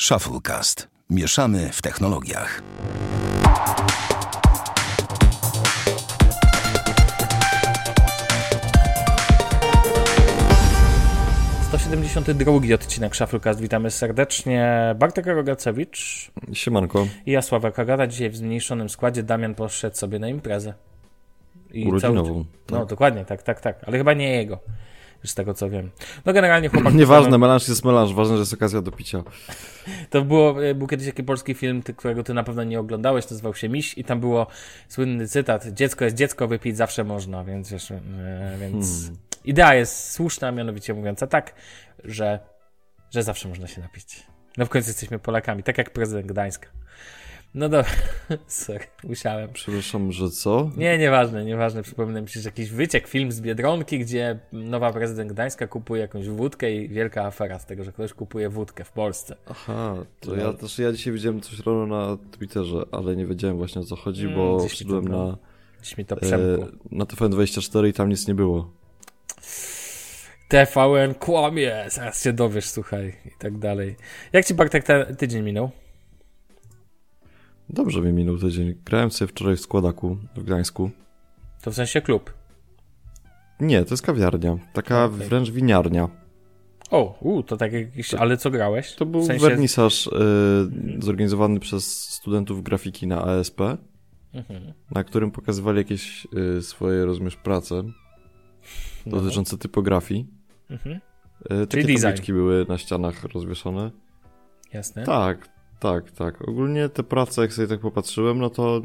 Shufflecast. Mieszamy w technologiach. drugi odcinek Shufflecast. Witamy serdecznie. Bartek Rogacewicz. Siemanko. I ja, Sławek Kagada. Dzisiaj w zmniejszonym składzie Damian poszedł sobie na imprezę. I Urodzinową. Cały... No, tak. dokładnie, tak, tak, tak. Ale chyba nie jego z tego co wiem. No generalnie chłopak... Nieważne, melanż jest melanż, ważne, że jest okazja do picia. To było, e, był kiedyś taki polski film, którego ty na pewno nie oglądałeś, nazywał się Miś i tam było słynny cytat, dziecko jest dziecko, wypić zawsze można, więc wiesz, e, więc hmm. idea jest słuszna, mianowicie mówiąca tak, że, że zawsze można się napić. No w końcu jesteśmy Polakami, tak jak prezydent Gdańska. No dobra, sorry, musiałem. Przepraszam, że co? Nie, nieważne, nieważne. Przypominam mi się, że jakiś wyciek, film z Biedronki, gdzie nowa prezydent Gdańska kupuje jakąś wódkę i wielka afera z tego, że ktoś kupuje wódkę w Polsce. Aha, to no. ja też, ja dzisiaj widziałem coś rano na Twitterze, ale nie wiedziałem właśnie o co chodzi, mm, bo wszedłem na... Gdzieś mi to. E, na TVN24 i tam nic nie było. TVN kłamie, zaraz się dowiesz, słuchaj, i tak dalej. Jak ci Bartek ten tydzień minął? Dobrze mi minął tydzień. Grałem sobie wczoraj w składaku w Gdańsku. To w sensie klub? Nie, to jest kawiarnia. Taka okay. wręcz winiarnia. O, u, to tak jakiś... Ale co grałeś? To był w sensie... wernisaż y, zorganizowany przez studentów grafiki na ASP, mhm. na którym pokazywali jakieś y, swoje, rozumiesz, prace no. dotyczące typografii. Mhm. Y, takie Czyli tabliczki były na ścianach rozwieszone. Jasne. Tak, tak, tak. Ogólnie te prace, jak sobie tak popatrzyłem, no to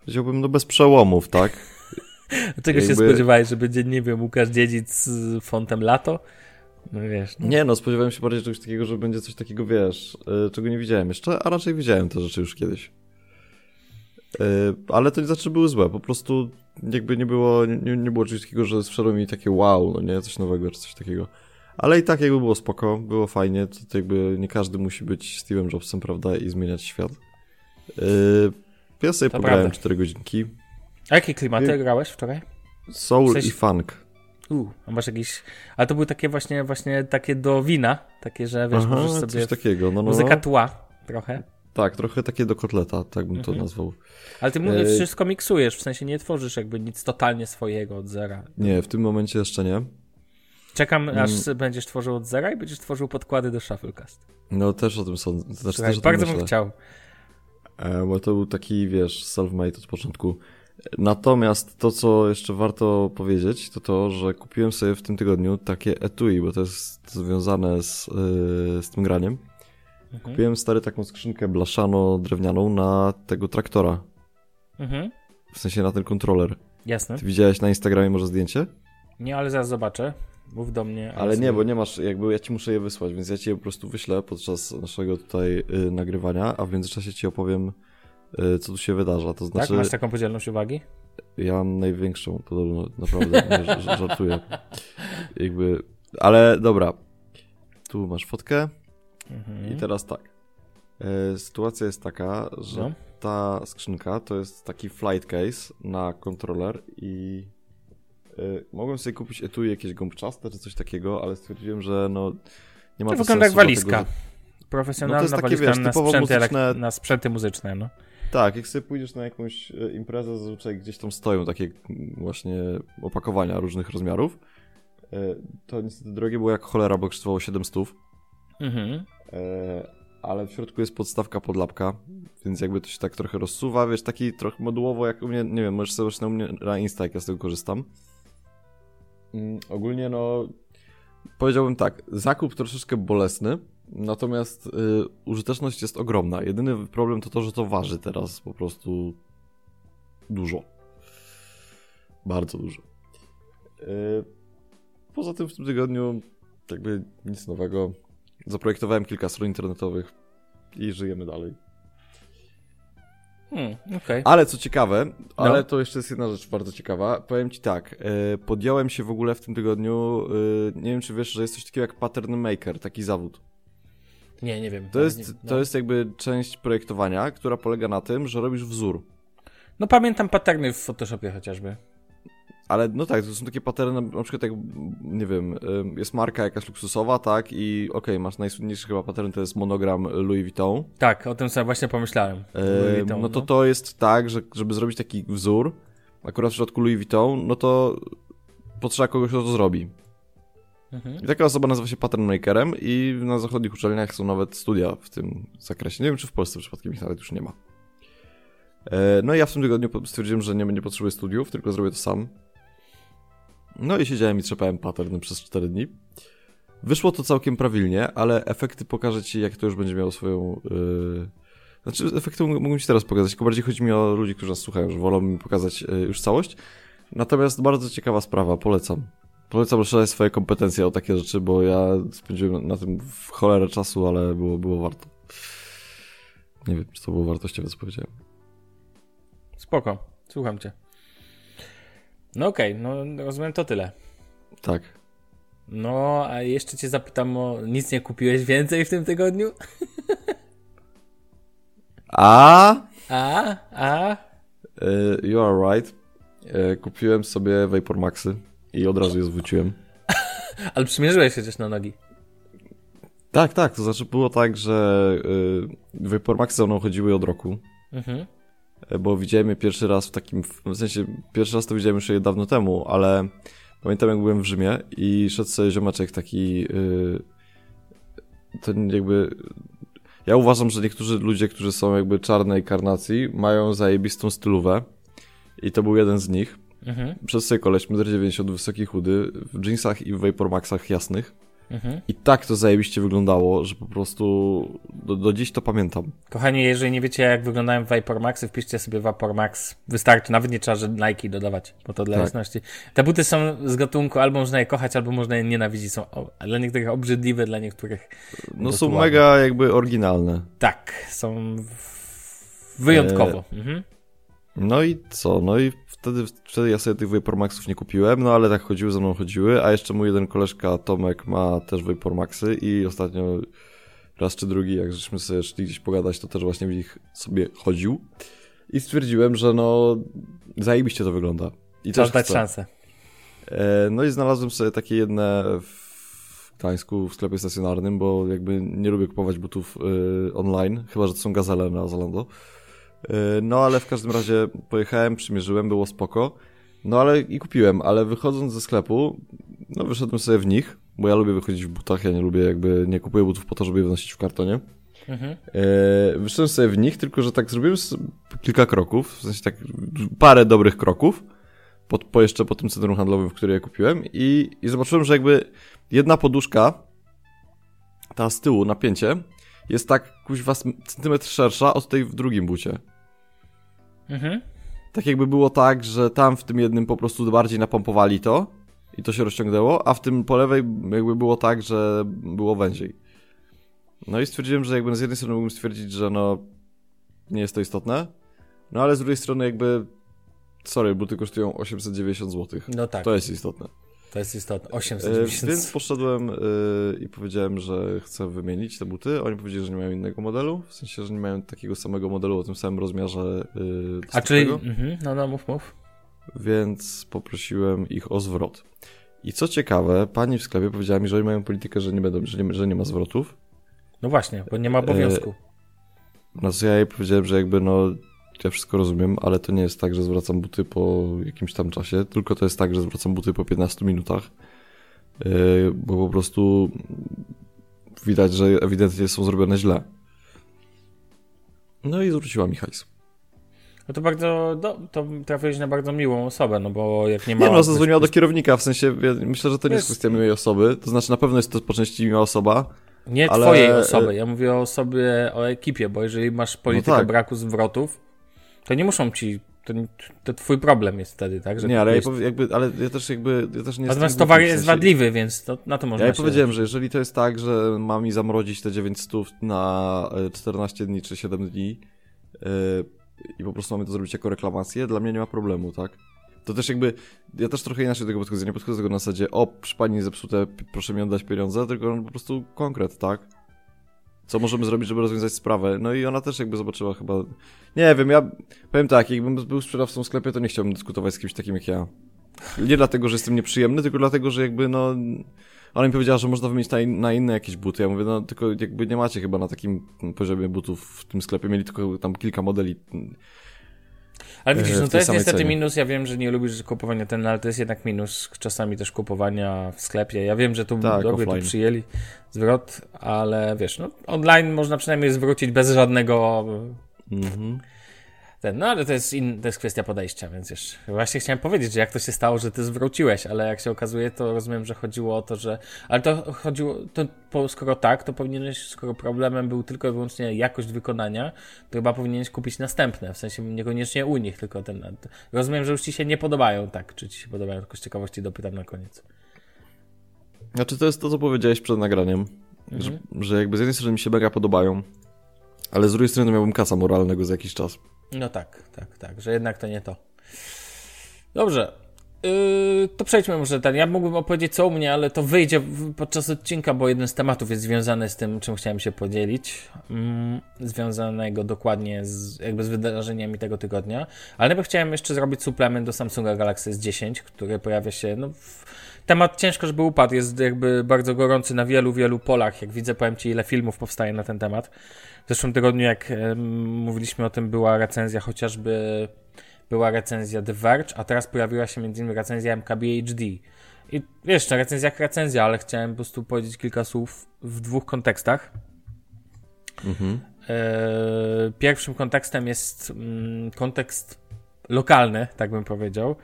powiedziałbym, no bez przełomów, tak? Czego Jakby... się spodziewałeś, że będzie, nie wiem, Łukasz Dziedzic z fontem Lato? No wiesz. No. Nie, no spodziewałem się bardziej czegoś takiego, że będzie coś takiego, wiesz, yy, czego nie widziałem jeszcze, a raczej widziałem te rzeczy już kiedyś. Yy, ale to nie znaczy, były złe, po prostu jakby nie było, nie, nie było czegoś takiego, że wszedło mi takie wow, no nie, coś nowego, czy coś takiego. Ale i tak jakby było spoko, było fajnie, to, to jakby nie każdy musi być Steve'em Jobsem, prawda, i zmieniać świat. Yy, ja sobie to pograłem prawda. 4 godzinki. A jakie klimaty grałeś wczoraj? Soul w sensie... i funk. U, a masz jakieś... Ale to były takie właśnie, właśnie takie do wina, takie, że wiesz, Aha, możesz sobie... coś takiego, no, no. Muzyka no. tła trochę. Tak, trochę takie do kotleta, tak bym to mhm. nazwał. Ale ty mówisz, e... wszystko miksujesz, w sensie nie tworzysz jakby nic totalnie swojego od zera. Nie, w tym momencie jeszcze nie. Czekam, mm. aż będziesz tworzył od zera i będziesz tworzył podkłady do Shufflecast. No też o tym sądzę. Znaczy, Słuchaj, bardzo bym chciał. E, bo to był taki, wiesz, self-made od początku. Natomiast to, co jeszcze warto powiedzieć, to to, że kupiłem sobie w tym tygodniu takie etui, bo to jest związane z, yy, z tym graniem. Mhm. Kupiłem stary taką skrzynkę blaszano drewnianą na tego traktora. Mhm. W sensie na ten kontroler. Jasne. Ty widziałeś na Instagramie może zdjęcie? Nie, ale zaraz zobaczę. Mów do mnie. Ale nie, bo nie masz, jakby ja ci muszę je wysłać, więc ja ci je po prostu wyślę podczas naszego tutaj y, nagrywania, a w międzyczasie ci opowiem, y, co tu się wydarza. To znaczy. Tak, masz taką podzielność uwagi? Ja mam największą, podobno, naprawdę, nie, żartuję. Jakby, ale dobra. Tu masz fotkę. Mhm. I teraz tak. Y, sytuacja jest taka, że no. ta skrzynka to jest taki flight case na kontroler i mogłem sobie kupić etui jakieś gąbczaste czy coś takiego, ale stwierdziłem, że no nie ma to, to wygląda jak walizka. Dlatego, że... Profesjonalna no to jest takie, walizka wiesz, na, sprzęty muzyczne... na sprzęty muzyczne, no. Tak, jak sobie pójdziesz na jakąś e, imprezę, zazwyczaj gdzieś tam stoją takie właśnie opakowania różnych rozmiarów. E, to niestety drogie było jak cholera, bo kosztowało 700. Mhm. Ale w środku jest podstawka podlapka, więc jakby to się tak trochę rozsuwa, wiesz, taki trochę modułowo jak u mnie, nie wiem, możesz sobie na, mnie, na Insta, jak ja z tego korzystam. Mm, ogólnie no powiedziałbym tak, zakup troszeczkę bolesny, natomiast y, użyteczność jest ogromna. Jedyny problem to to, że to waży teraz po prostu dużo. Bardzo dużo. Y, poza tym w tym tygodniu jakby nic nowego. Zaprojektowałem kilka stron internetowych i żyjemy dalej. Hmm, okay. Ale co ciekawe, no. ale to jeszcze jest jedna rzecz bardzo ciekawa. Powiem ci tak, y, podjąłem się w ogóle w tym tygodniu, y, nie wiem czy wiesz, że jest coś takiego jak pattern maker, taki zawód. Nie, nie wiem. To jest, nie, no. to jest jakby część projektowania, która polega na tym, że robisz wzór. No pamiętam patterny w Photoshopie chociażby. Ale no tak, to są takie paterny, na przykład jak, nie wiem, jest marka jakaś luksusowa, tak, i okej, okay, masz najsłynniejszy chyba pattern, to jest monogram Louis Vuitton. Tak, o tym sobie właśnie pomyślałem. Vuitton, no to no. to jest tak, że żeby zrobić taki wzór, akurat w przypadku Louis Vuitton, no to potrzeba kogoś, kto to zrobi. Mhm. I taka osoba nazywa się pattern makerem i na zachodnich uczelniach są nawet studia w tym zakresie. Nie wiem, czy w Polsce przypadkiem ich nawet już nie ma. E, no i ja w tym tygodniu stwierdziłem, że nie, nie potrzebuję studiów, tylko zrobię to sam. No i siedziałem i trzepałem pattern przez 4 dni. Wyszło to całkiem prawilnie, ale efekty pokażę ci, jak to już będzie miało swoją... Yy... Znaczy, efekty mógłbym ci teraz pokazać, tylko bardziej chodzi mi o ludzi, którzy nas słuchają, że wolą mi pokazać yy, już całość. Natomiast bardzo ciekawa sprawa, polecam. Polecam rozszerzać swoje kompetencje o takie rzeczy, bo ja spędziłem na tym w cholerę czasu, ale było, było warto. Nie wiem, czy to było wartościowe, co powiedziałem. Spoko, słucham cię. No okej, okay, no rozumiem to tyle. Tak. No, a jeszcze cię zapytam o nic nie kupiłeś więcej w tym tygodniu? A? A? A? Uh, you are right. Uh, kupiłem sobie Vapor Maxy i od razu je zwróciłem. Ale przymierzyłeś się też na nogi. Tak, tak. To znaczy było tak, że yy, Vapor Maxy za mną chodziły od roku. Mhm. Bo widziałem je pierwszy raz w takim, w sensie pierwszy raz to widziałem już je dawno temu, ale pamiętam jak byłem w Rzymie i szedł sobie ziomaczek taki yy, ten jakby ja uważam, że niektórzy ludzie, którzy są jakby czarnej karnacji mają zajebistą stylówę i to był jeden z nich. Mhm. Przez sobie koleś 1,90 m, wysoki chudy, w jeansach i w Vapormaxach jasnych. Mhm. I tak to zajebiście wyglądało, że po prostu do, do dziś to pamiętam. Kochani, jeżeli nie wiecie jak wyglądają Vapor Maxy, wpiszcie sobie Vapor Max. Wystarczy, nawet nie trzeba że Nike dodawać, bo to dla tak. jasności. Te buty są z gatunku albo można je kochać, albo można je nienawidzić. Są dla niektórych obrzydliwe, dla niektórych... No są mega jakby oryginalne. Tak, są wyjątkowo. E... Mhm. No i co? No i wtedy, wtedy ja sobie tych Vapormaxów nie kupiłem, no ale tak chodziły, ze mną chodziły, a jeszcze mój jeden koleżka Tomek ma też Vapormaxy i ostatnio raz czy drugi, jak żeśmy sobie szli gdzieś pogadać, to też właśnie w nich sobie chodził i stwierdziłem, że no zajebiście to wygląda. I Trzeba dać szansę. E, no i znalazłem sobie takie jedne w Gdańsku w sklepie stacjonarnym, bo jakby nie lubię kupować butów y, online, chyba, że to są gazele na Zalando. E, no ale w każdym razie pojechałem, przymierzyłem, było spoko. No ale i kupiłem, ale wychodząc ze sklepu, no wyszedłem sobie w nich, bo ja lubię wychodzić w butach, ja nie lubię jakby, nie kupuję butów po to, żeby je wnosić w kartonie. Mhm. E, wyszedłem sobie w nich, tylko że tak zrobiłem kilka kroków, w sensie tak parę dobrych kroków, po, po jeszcze po tym centrum handlowym, w którym je kupiłem i, i zobaczyłem, że jakby jedna poduszka, ta z tyłu, napięcie, jest tak kuźwa centymetr szersza od tej w drugim bucie. Mhm. Tak jakby było tak, że tam w tym jednym po prostu bardziej napompowali to i to się rozciągnęło, a w tym po lewej jakby było tak, że było węziej. No i stwierdziłem, że jakby z jednej strony mógłbym stwierdzić, że no nie jest to istotne, no ale z drugiej strony jakby sorry, buty kosztują 890 zł. No tak. To jest istotne. To jest istotne. 890. E, więc poszedłem e, i powiedziałem, że chcę wymienić te buty. Oni powiedzieli, że nie mają innego modelu. W sensie, że nie mają takiego samego modelu o tym samym rozmiarze. E, A czyli. Mhm, no, no, mów, mów. Więc poprosiłem ich o zwrot. I co ciekawe, pani w sklepie powiedziała mi, że oni mają politykę, że nie, będą, że nie, że nie ma zwrotów. No właśnie, bo nie ma obowiązku. No co ja jej powiedziałem, że jakby no ja wszystko rozumiem, ale to nie jest tak, że zwracam buty po jakimś tam czasie, tylko to jest tak, że zwracam buty po 15 minutach, yy, bo po prostu widać, że ewidentnie są zrobione źle. No i zwróciła mi hajs. No to bardzo, do, to trafiłeś na bardzo miłą osobę, no bo jak nie ma... Nie no, zadzwoniła do kierownika, w sensie, myślę, że to nie jest kwestia miłej osoby, to znaczy na pewno jest to po części miła osoba, nie ale... twojej osoby, ja mówię o osobie, o ekipie, bo jeżeli masz politykę no tak. braku zwrotów, to nie muszą ci. To, to twój problem jest wtedy, tak? Że nie, ale ja, jakby, ale ja też jakby. Ja też nie Natomiast towar jest wadliwy, więc to, na to można. Ja się... powiedziałem, że jeżeli to jest tak, że ma mi zamrodzić te 900 na 14 e, dni czy 7 dni yy, i po prostu mamy to zrobić jako reklamację, dla mnie nie ma problemu, tak? To też jakby, ja też trochę inaczej do tego podchodzę. Nie podchodzę do tego na zasadzie, o, przy pani zepsute, proszę mi oddać pieniądze, tylko po prostu konkret, tak? Co możemy zrobić, żeby rozwiązać sprawę. No i ona też jakby zobaczyła chyba... Nie wiem, ja powiem tak, jakbym był sprzedawcą w sklepie, to nie chciałbym dyskutować z kimś takim jak ja. Nie dlatego, że jestem nieprzyjemny, tylko dlatego, że jakby no... Ona mi powiedziała, że można wymienić na, in, na, inne jakieś buty. Ja mówię, no tylko jakby nie macie chyba na takim poziomie butów w tym sklepie. Mieli tylko tam kilka modeli ale widzisz, no to jest niestety cenie. minus. Ja wiem, że nie lubisz kupowania ten, ale to jest jednak minus czasami też kupowania w sklepie. Ja wiem, że tu tak, tu przyjęli zwrot, ale wiesz, no online można przynajmniej zwrócić bez żadnego. Mhm. Ten, no ale to jest, in, to jest kwestia podejścia, więc wiesz, właśnie chciałem powiedzieć, że jak to się stało, że ty zwróciłeś, ale jak się okazuje, to rozumiem, że chodziło o to, że, ale to chodziło, to skoro tak, to powinieneś, skoro problemem był tylko i wyłącznie jakość wykonania, to chyba powinieneś kupić następne, w sensie niekoniecznie u nich, tylko ten, rozumiem, że już ci się nie podobają, tak, czy ci się podobają, tylko z ciekawości dopytam na koniec. Znaczy to jest to, co powiedziałeś przed nagraniem, mhm. że, że jakby z jednej strony mi się mega podobają, ale z drugiej strony miałbym kasa moralnego za jakiś czas. No tak, tak, tak, że jednak to nie to. Dobrze. Yy, to przejdźmy może ten. Ja mógłbym opowiedzieć co u mnie, ale to wyjdzie podczas odcinka, bo jeden z tematów jest związany z tym, czym chciałem się podzielić. Yy, związanego dokładnie z, jakby z wydarzeniami tego tygodnia. Ale najpierw chciałem jeszcze zrobić suplement do Samsunga Galaxy S10, który pojawia się. No, w, temat ciężko, żeby upadł. Jest jakby bardzo gorący na wielu, wielu polach. Jak widzę, powiem Ci, ile filmów powstaje na ten temat. W zeszłym tygodniu, jak mówiliśmy o tym, była recenzja chociażby była recenzja The Verge, a teraz pojawiła się między innymi recenzja MKBHD. I wiesz, recenzja jak recenzja, ale chciałem po prostu powiedzieć kilka słów w dwóch kontekstach. Mhm. E, pierwszym kontekstem jest mm, kontekst lokalny, tak bym powiedział.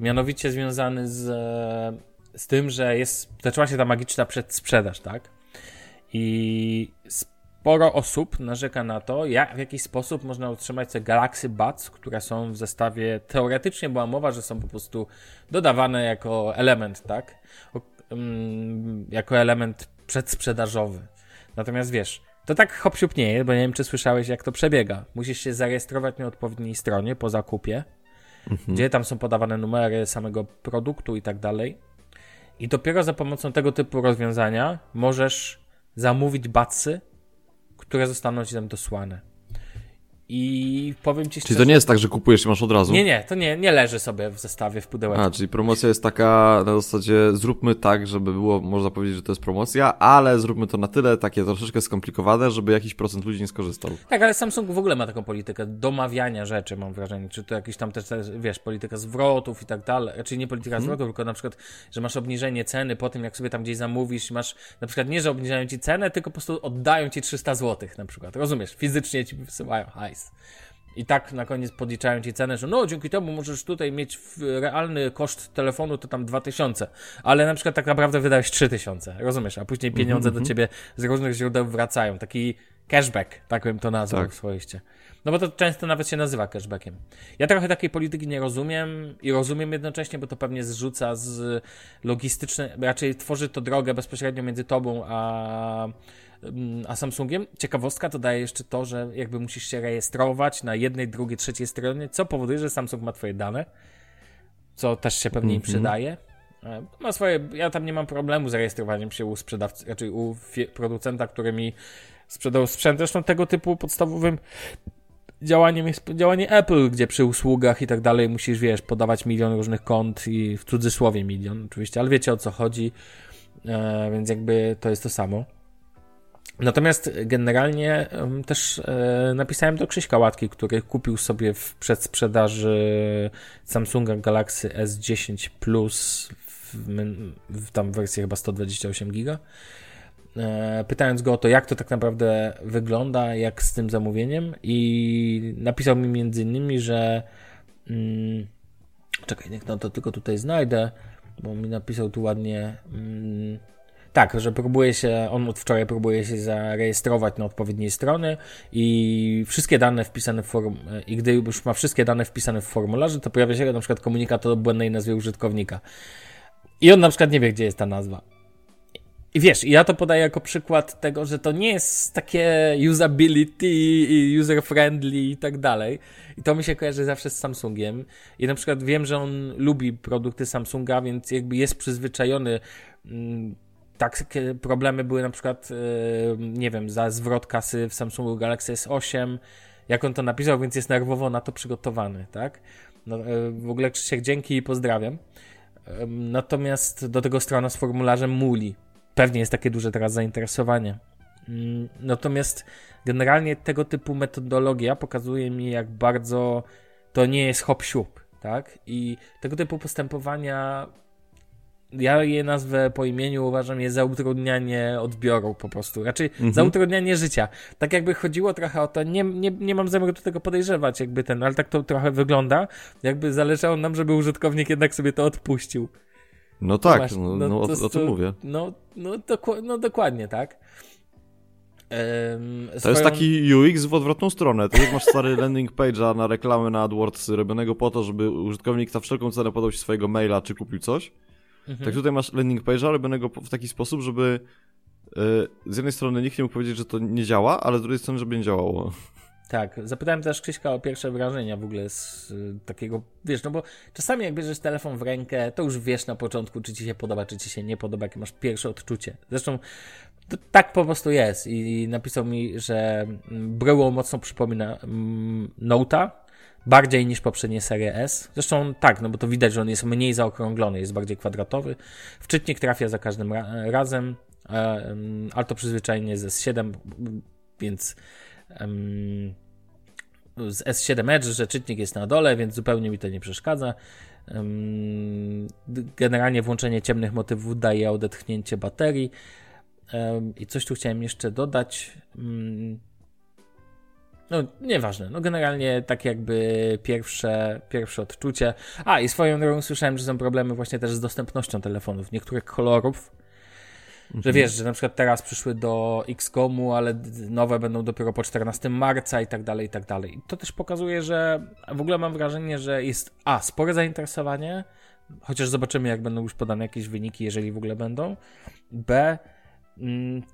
Mianowicie związany z, z tym, że jest, zaczęła się ta magiczna przedsprzedaż, tak? I sporo osób narzeka na to, jak w jaki sposób można utrzymać te Galaxy Buds, które są w zestawie, teoretycznie była mowa, że są po prostu dodawane jako element, tak? Um, jako element przedsprzedażowy. Natomiast wiesz, to tak hop nie jest, bo nie wiem, czy słyszałeś, jak to przebiega. Musisz się zarejestrować na odpowiedniej stronie po zakupie, mhm. gdzie tam są podawane numery samego produktu i tak dalej. I dopiero za pomocą tego typu rozwiązania możesz zamówić batsy które zostaną ci tam dosłane. I powiem ci Czyli to nie jest tak, że kupujesz i masz od razu? Nie, nie, to nie, nie leży sobie w zestawie, w pudełeczku. A, czyli promocja jest taka na zasadzie zróbmy tak, żeby było, można powiedzieć, że to jest promocja, ale zróbmy to na tyle takie troszeczkę skomplikowane, żeby jakiś procent ludzi nie skorzystał. Tak, ale Samsung w ogóle ma taką politykę domawiania rzeczy, mam wrażenie. Czy to jakiś tam też, wiesz, polityka zwrotów i tak dalej. Czyli nie polityka hmm. zwrotów, tylko na przykład, że masz obniżenie ceny po tym, jak sobie tam gdzieś zamówisz, masz na przykład nie, że obniżają ci cenę, tylko po prostu oddają ci 300 zł na przykład. Rozumiesz? Fizycznie ci wysyłają hajs. I tak na koniec podliczają ci cenę, że no dzięki temu możesz tutaj mieć realny koszt telefonu to tam 2000, ale na przykład tak naprawdę wydałeś 3000, rozumiesz? A później pieniądze mm -hmm. do mhm. ciebie z różnych źródeł wracają. Taki cashback, tak bym to nazwał tak. swoiście. No bo to często nawet się nazywa cashbackiem. Ja trochę takiej polityki nie rozumiem i rozumiem jednocześnie, bo to pewnie zrzuca z logistycznej, raczej tworzy to drogę bezpośrednio między tobą a a Samsungiem. Ciekawostka to daje jeszcze to, że jakby musisz się rejestrować na jednej, drugiej, trzeciej stronie, co powoduje, że Samsung ma twoje dane, co też się pewnie im mhm. przydaje. E, ma swoje, ja tam nie mam problemu z rejestrowaniem się u sprzedawcy, raczej u producenta, który mi sprzedał sprzęt. Zresztą tego typu podstawowym działaniem jest działanie Apple, gdzie przy usługach i tak dalej musisz, wiesz, podawać milion różnych kont i w cudzysłowie milion oczywiście, ale wiecie o co chodzi, e, więc jakby to jest to samo. Natomiast generalnie też e, napisałem do Krzyśka Łatki, który kupił sobie w przedsprzedaży Samsunga Galaxy S10 Plus w, w tam wersji chyba 128 giga. E, pytając go o to, jak to tak naprawdę wygląda, jak z tym zamówieniem, i napisał mi między innymi, że. Mm, czekaj, niech no to tylko tutaj znajdę, bo mi napisał tu ładnie. Mm, tak, że próbuje się, on od wczoraj próbuje się zarejestrować na odpowiedniej strony i wszystkie dane wpisane w form, i gdy już ma wszystkie dane wpisane w formularzu, to pojawia się na przykład komunikat o błędnej nazwie użytkownika. I on na przykład nie wie, gdzie jest ta nazwa. I wiesz, ja to podaję jako przykład tego, że to nie jest takie usability, user-friendly i tak dalej. I to mi się kojarzy zawsze z Samsungiem. I na przykład wiem, że on lubi produkty Samsunga, więc jakby jest przyzwyczajony mm, takie problemy były na przykład, yy, nie wiem, za zwrot kasy w Samsungu Galaxy S8, jak on to napisał, więc jest nerwowo na to przygotowany, tak? No, e, w ogóle Krzysiek, dzięki i pozdrawiam. Natomiast do tego strona z formularzem Muli. Pewnie jest takie duże teraz zainteresowanie. Mm, natomiast generalnie tego typu metodologia pokazuje mi, jak bardzo to nie jest hop siup, tak? I tego typu postępowania ja je nazwę po imieniu, uważam je za utrudnianie odbioru po prostu. Raczej mhm. za utrudnianie życia. Tak jakby chodziło trochę o to, nie, nie, nie mam zamiaru do tego podejrzewać, jakby ten, ale tak to trochę wygląda, jakby zależało nam, żeby użytkownik jednak sobie to odpuścił. No tak, no, no, no o, o tym mówię. No, no, doku, no dokładnie, tak. Um, to swoją... jest taki UX w odwrotną stronę. To jak masz stary landing page'a na reklamę na AdWords robionego po to, żeby użytkownik za wszelką cenę podał ci swojego maila, czy kupił coś, Mhm. Tak tutaj masz landing page'a robionego w taki sposób, żeby yy, z jednej strony nikt nie mógł powiedzieć, że to nie działa, ale z drugiej strony, żeby nie działało. Tak, zapytałem też Krzyśka o pierwsze wrażenia w ogóle z y, takiego, wiesz, no bo czasami jak bierzesz telefon w rękę, to już wiesz na początku, czy ci się podoba, czy ci się nie podoba, jakie masz pierwsze odczucie. Zresztą tak po prostu jest i, napisał mi, że mm, bryło mocno przypomina mm, Note'a, bardziej niż poprzednie serie S. Zresztą tak, no bo to widać, że on jest mniej zaokrąglony, jest bardziej kwadratowy. Wczytnik trafia za każdym ra razem, e, ale to przyzwyczajenie z S7, więc z S7 Edge, że czytnik jest na dole, więc zupełnie mi to nie przeszkadza. Generalnie włączenie ciemnych motywów daje odetchnięcie baterii. I coś tu chciałem jeszcze dodać. No, nieważne. No, generalnie tak jakby pierwsze, pierwsze odczucie. A, i swoją drogą słyszałem, że są problemy właśnie też z dostępnością telefonów. Niektórych kolorów, mhm. że wiesz, że na przykład teraz przyszły do XCOMu, ale nowe będą dopiero po 14 marca i tak dalej, i tak dalej. I to też pokazuje, że w ogóle mam wrażenie, że jest A, spore zainteresowanie, chociaż zobaczymy, jak będą już podane jakieś wyniki, jeżeli w ogóle będą. B,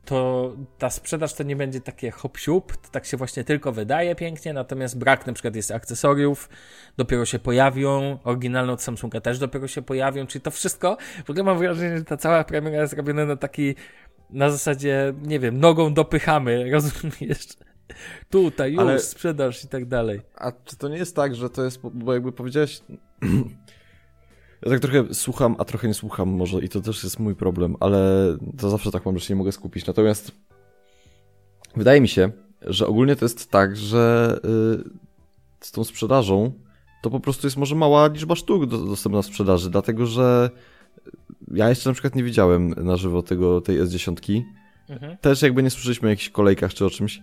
to ta sprzedaż to nie będzie takie hop siup, to tak się właśnie tylko wydaje pięknie, natomiast brak na przykład jest akcesoriów, dopiero się pojawią, oryginalne od Samsunga też dopiero się pojawią, czyli to wszystko, w ogóle mam wrażenie, że ta cała premiera jest robiona na taki, na zasadzie, nie wiem, nogą dopychamy, rozumiesz? Tutaj już Ale... sprzedaż i tak dalej. A czy to nie jest tak, że to jest, bo jakby powiedziałeś ja tak trochę słucham, a trochę nie słucham może i to też jest mój problem, ale to zawsze tak mam, że się nie mogę skupić. Natomiast wydaje mi się, że ogólnie to jest tak, że yy, z tą sprzedażą to po prostu jest może mała liczba sztuk do, dostępna w sprzedaży, dlatego że ja jeszcze na przykład nie widziałem na żywo tego, tej S10. Mhm. Też jakby nie słyszeliśmy o jakichś kolejkach czy o czymś.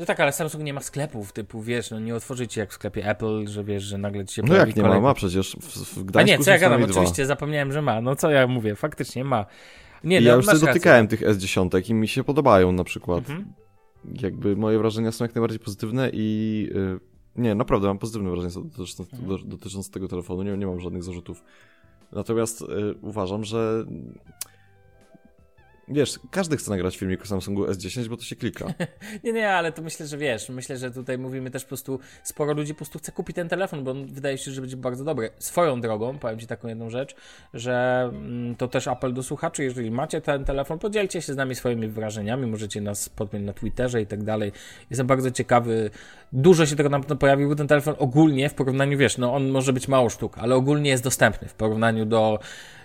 No tak, ale Samsung nie ma sklepów, typu wiesz, no nie otworzycie jak w sklepie Apple, że wiesz, że nagle ci się No jak nie ma, ma przecież w, w Gdańsku A nie, co ja gadam, oczywiście, zapomniałem, że ma. No co ja mówię, faktycznie ma. Nie, no, ja już sobie dotykałem tych S10 i mi się podobają na przykład. Mhm. Jakby moje wrażenia są jak najbardziej pozytywne i yy, nie, naprawdę mam pozytywne wrażenia dotyczące, mhm. dotyczące tego telefonu, nie, nie mam żadnych zarzutów. Natomiast yy, uważam, że Wiesz, każdy chce nagrać filmik o Samsungu S10, bo to się klika. nie, nie, ale to myślę, że wiesz, myślę, że tutaj mówimy też po prostu, sporo ludzi po prostu chce kupić ten telefon, bo on wydaje się, że będzie bardzo dobry. Swoją drogą, powiem Ci taką jedną rzecz, że mm, to też apel do słuchaczy, jeżeli macie ten telefon, podzielcie się z nami swoimi wrażeniami, możecie nas podpiąć na Twitterze i tak dalej. Jestem bardzo ciekawy, dużo się tego na pewno pojawił, ten telefon ogólnie w porównaniu, wiesz, no on może być mało sztuk, ale ogólnie jest dostępny w porównaniu do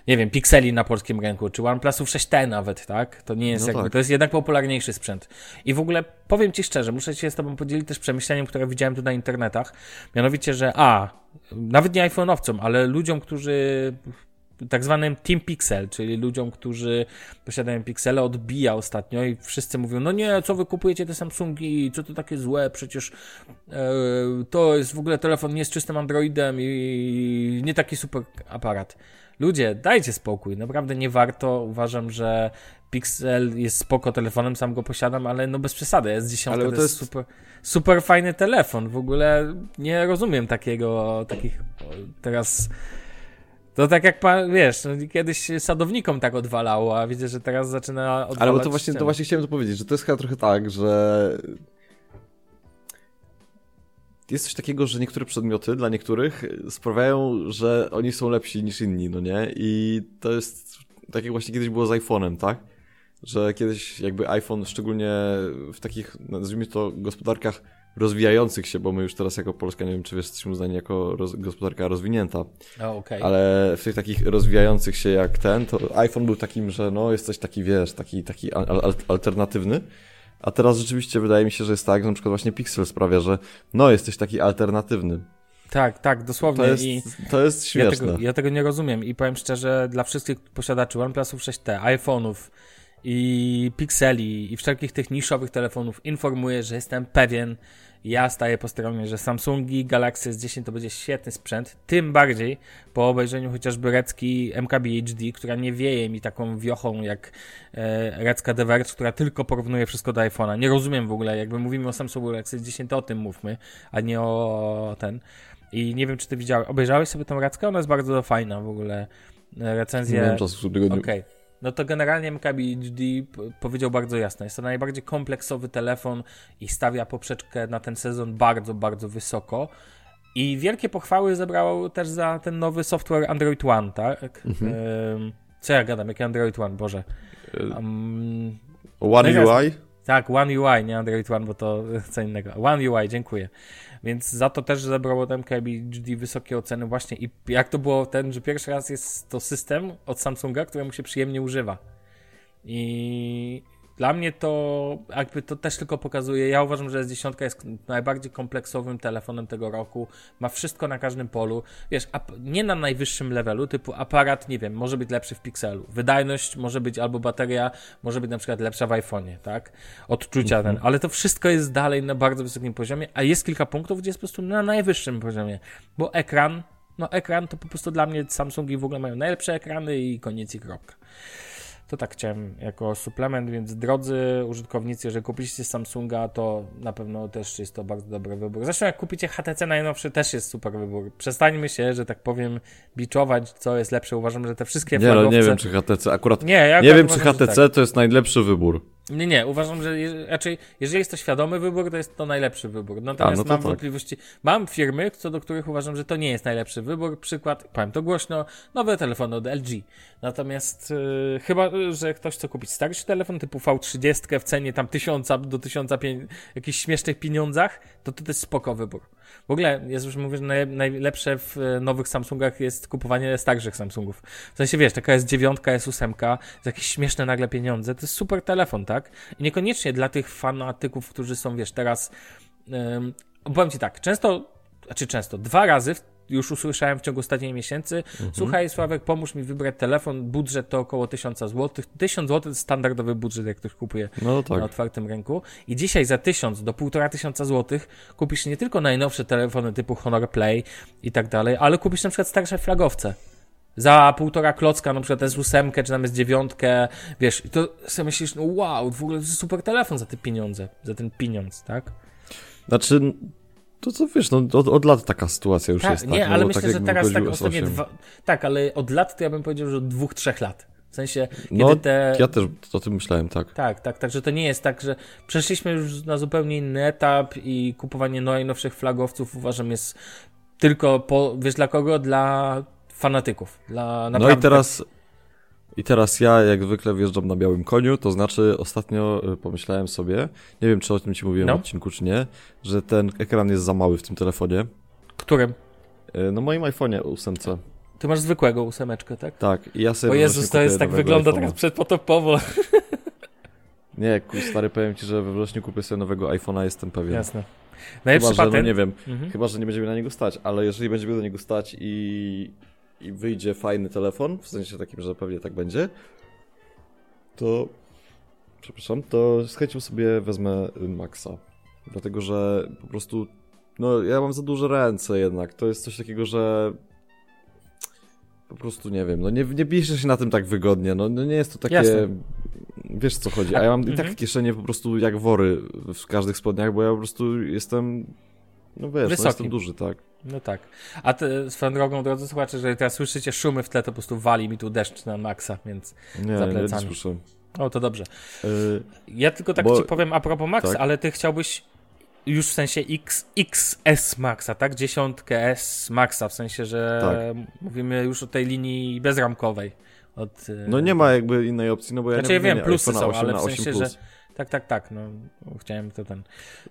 nie wiem, pikseli na polskim rynku, czy OnePlusów 6T nawet, tak? To nie jest no jakby, tak. to jest jednak popularniejszy sprzęt. I w ogóle powiem Ci szczerze, muszę się z Tobą podzielić też przemyśleniem, które widziałem tu na internetach, mianowicie, że a, nawet nie iPhone'owcom, ale ludziom, którzy tak zwanym Team Pixel, czyli ludziom, którzy posiadają Pixele, odbija ostatnio i wszyscy mówią, no nie, co wy kupujecie te Samsungi, co to takie złe, przecież e, to jest w ogóle telefon nie z czystym Androidem i nie taki super aparat. Ludzie, dajcie spokój, naprawdę nie warto. Uważam, że Pixel jest spoko telefonem, sam go posiadam, ale no bez przesady, jest 10 ale to, to jest super, super fajny telefon. W ogóle nie rozumiem takiego, takich teraz. To tak jak pan, wiesz, no, kiedyś sadownikom tak odwalało, a widzę, że teraz zaczyna odwalać. Ale to właśnie, to właśnie chciałem to powiedzieć, że to jest chyba trochę tak, że jest coś takiego, że niektóre przedmioty dla niektórych sprawiają, że oni są lepsi niż inni, no nie? I to jest tak jak właśnie kiedyś było z iPhone'em, tak? Że kiedyś jakby iPhone, szczególnie w takich, nazwijmy to, gospodarkach rozwijających się, bo my już teraz jako Polska, nie wiem czy wiesz, jesteśmy uznani jako roz, gospodarka rozwinięta, oh, okay. ale w tych takich rozwijających się jak ten, to iPhone był takim, że no jesteś taki, wiesz, taki, taki al alternatywny, a teraz rzeczywiście wydaje mi się, że jest tak, że na przykład właśnie Pixel sprawia, że no jesteś taki alternatywny. Tak, tak, dosłownie. To jest, I to jest śmieszne. Ja tego, ja tego, nie rozumiem i powiem szczerze, dla wszystkich posiadaczy OnePlusów 6T, iPhone'ów i Pixeli i wszelkich tych niszowych telefonów informuję, że jestem pewien, ja staję po stronie, że Samsungi Galaxy S10 to będzie świetny sprzęt, tym bardziej po obejrzeniu chociażby Recki MKBHD, która nie wieje mi taką wiochą jak e, Recka która tylko porównuje wszystko do iPhone'a. Nie rozumiem w ogóle, jakby mówimy o Samsungu Galaxy S10, to o tym mówmy, a nie o ten. I nie wiem, czy ty widziałeś, obejrzałeś sobie tą Reckę? Ona jest bardzo fajna w ogóle. E, recenzja. Nie mam czasu, żeby go nie... Okay. No to generalnie MKBHD powiedział bardzo jasno. Jest to najbardziej kompleksowy telefon i stawia poprzeczkę na ten sezon bardzo, bardzo wysoko. I wielkie pochwały zebrało też za ten nowy software Android One, tak? Mhm. Co ja gadam? Jaki Android One? Boże. Um, One no UI? Tak, One UI, nie Android One, bo to co innego. One UI, dziękuję. Więc za to też zebrało MKBHD wysokie oceny właśnie i jak to było ten, że pierwszy raz jest to system od Samsunga, któremu się przyjemnie używa. I dla mnie to jakby to też tylko pokazuje, ja uważam, że S10 jest najbardziej kompleksowym telefonem tego roku, ma wszystko na każdym polu, wiesz, nie na najwyższym levelu, typu aparat, nie wiem, może być lepszy w Pixelu, wydajność może być albo bateria, może być na przykład lepsza w iPhone'ie, tak, odczucia mhm. ten, ale to wszystko jest dalej na bardzo wysokim poziomie, a jest kilka punktów, gdzie jest po prostu na najwyższym poziomie, bo ekran, no ekran to po prostu dla mnie Samsungi w ogóle mają najlepsze ekrany i koniec i kropka. To tak chciałem jako suplement, więc drodzy użytkownicy, jeżeli kupiliście Samsunga, to na pewno też jest to bardzo dobry wybór. Zresztą jak kupicie HTC najnowszy, też jest super wybór. Przestańmy się, że tak powiem, biczować, co jest lepsze. Uważam, że te wszystkie Nie, no nie wiem, czy HTC akurat... Nie, ja nie wiem, czy HTC tak. to jest najlepszy wybór. Nie, nie, uważam, że je, raczej, jeżeli jest to świadomy wybór, to jest to najlepszy wybór. Natomiast A, no mam tak. wątpliwości. Mam firmy, co do których uważam, że to nie jest najlepszy wybór. Przykład, powiem to głośno, nowe telefony od LG. Natomiast yy, chyba, że ktoś chce kupić starszy telefon typu V30 w cenie tam 1000 do 1500 jakichś śmiesznych pieniądzach, to to jest spoko wybór. W ogóle, ja już mówię, że naj, najlepsze w e, nowych Samsungach jest kupowanie starszych Samsungów. W sensie, wiesz, taka jest dziewiątka, jest ósemka, za jakieś śmieszne nagle pieniądze, to jest super telefon, tak? I niekoniecznie dla tych fanatyków, którzy są, wiesz, teraz... Um, powiem Ci tak, często, znaczy często, dwa razy w już usłyszałem w ciągu ostatnich miesięcy. Mhm. Słuchaj, Sławek, pomóż mi wybrać telefon. Budżet to około 1000 zł. 1000 zł to jest standardowy budżet, jak ktoś kupuje no tak. na otwartym rynku. I dzisiaj za 1000 do 1500 zł kupisz nie tylko najnowsze telefony typu Honor Play i tak dalej, ale kupisz na przykład starsze flagowce za półtora klocka, na przykład S8, czy tam S9, wiesz, i to sobie myślisz, no wow, w ogóle to jest super telefon za te pieniądze, za ten pieniądz, tak? Znaczy, to co wiesz, no od, od lat taka sytuacja już tak, jest. Nie, tak, ale no, myślę, tak że teraz tak ostatnie dwa... Tak, ale od lat to ja bym powiedział, że od dwóch, trzech lat. W sensie, kiedy no, te... ja też o tym myślałem, tak. Tak, tak, także to nie jest tak, że przeszliśmy już na zupełnie inny etap i kupowanie najnowszych flagowców uważam jest tylko, po, wiesz dla kogo? Dla fanatyków. Dla no i teraz i teraz ja jak zwykle wjeżdżam na białym koniu, to znaczy ostatnio y, pomyślałem sobie, nie wiem czy o tym ci mówiłem no. w odcinku czy nie, że ten ekran jest za mały w tym telefonie. Którym? Y, no moim iPhone'ie 8. Ty masz zwykłego ósemeczkę, tak? Tak, i ja sobie O Jezus, to jest tak wygląda teraz przedpotopowo. Nie, stary, powiem ci, że we wrześniu kupię sobie nowego iPhone'a, jestem pewien. Jasne. Najlepszy chyba, że, no nie wiem, mhm. chyba, że nie będziemy na niego stać, ale jeżeli będziemy do niego stać i i wyjdzie fajny telefon, w sensie takim, że pewnie tak będzie, to przepraszam, to z chęcią sobie wezmę Maxa. Dlatego, że po prostu no ja mam za duże ręce jednak. To jest coś takiego, że po prostu nie wiem, no nie, nie pisze się na tym tak wygodnie, no, no nie jest to takie... Jasne. Wiesz co chodzi, a ja mam i tak mhm. kieszenie po prostu jak wory w każdych spodniach, bo ja po prostu jestem, no wiesz, no jestem duży, tak. No tak. A te, swoją drogą, drodzy słuchacze, jeżeli teraz słyszycie szumy w tle, to po prostu wali mi tu deszcz na maksa, więc nie, za plecami. Nie, słyszę. O, to dobrze. Yy, ja tylko tak bo... ci powiem a propos Maxa, tak? ale ty chciałbyś już w sensie X, XS Maxa, tak? Dziesiątkę S Maxa, w sensie, że tak. mówimy już o tej linii bezramkowej. Od, no nie ma jakby innej opcji, no bo ja znaczy, nie wiem, plusy są, ale w sensie, że tak, tak, tak, no chciałem to ten...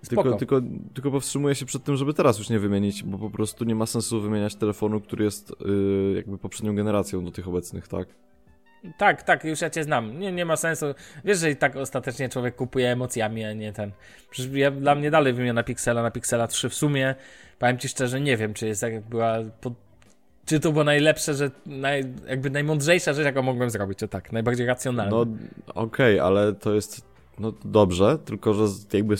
Tylko, tylko, tylko powstrzymuję się przed tym, żeby teraz już nie wymienić, bo po prostu nie ma sensu wymieniać telefonu, który jest yy, jakby poprzednią generacją do tych obecnych, tak? Tak, tak, już ja cię znam. Nie, nie ma sensu. Wiesz, że i tak ostatecznie człowiek kupuje emocjami, a nie ten. Przecież ja, dla mnie dalej wymiana Pixela na Pixela 3 w sumie. Powiem ci szczerze, nie wiem, czy jest jak była. Pod... Czy to było najlepsze, że naj, jakby najmądrzejsza rzecz, jaką mogłem zrobić, czy tak, najbardziej racjonalna. No okej, okay, ale to jest no dobrze, tylko że jakby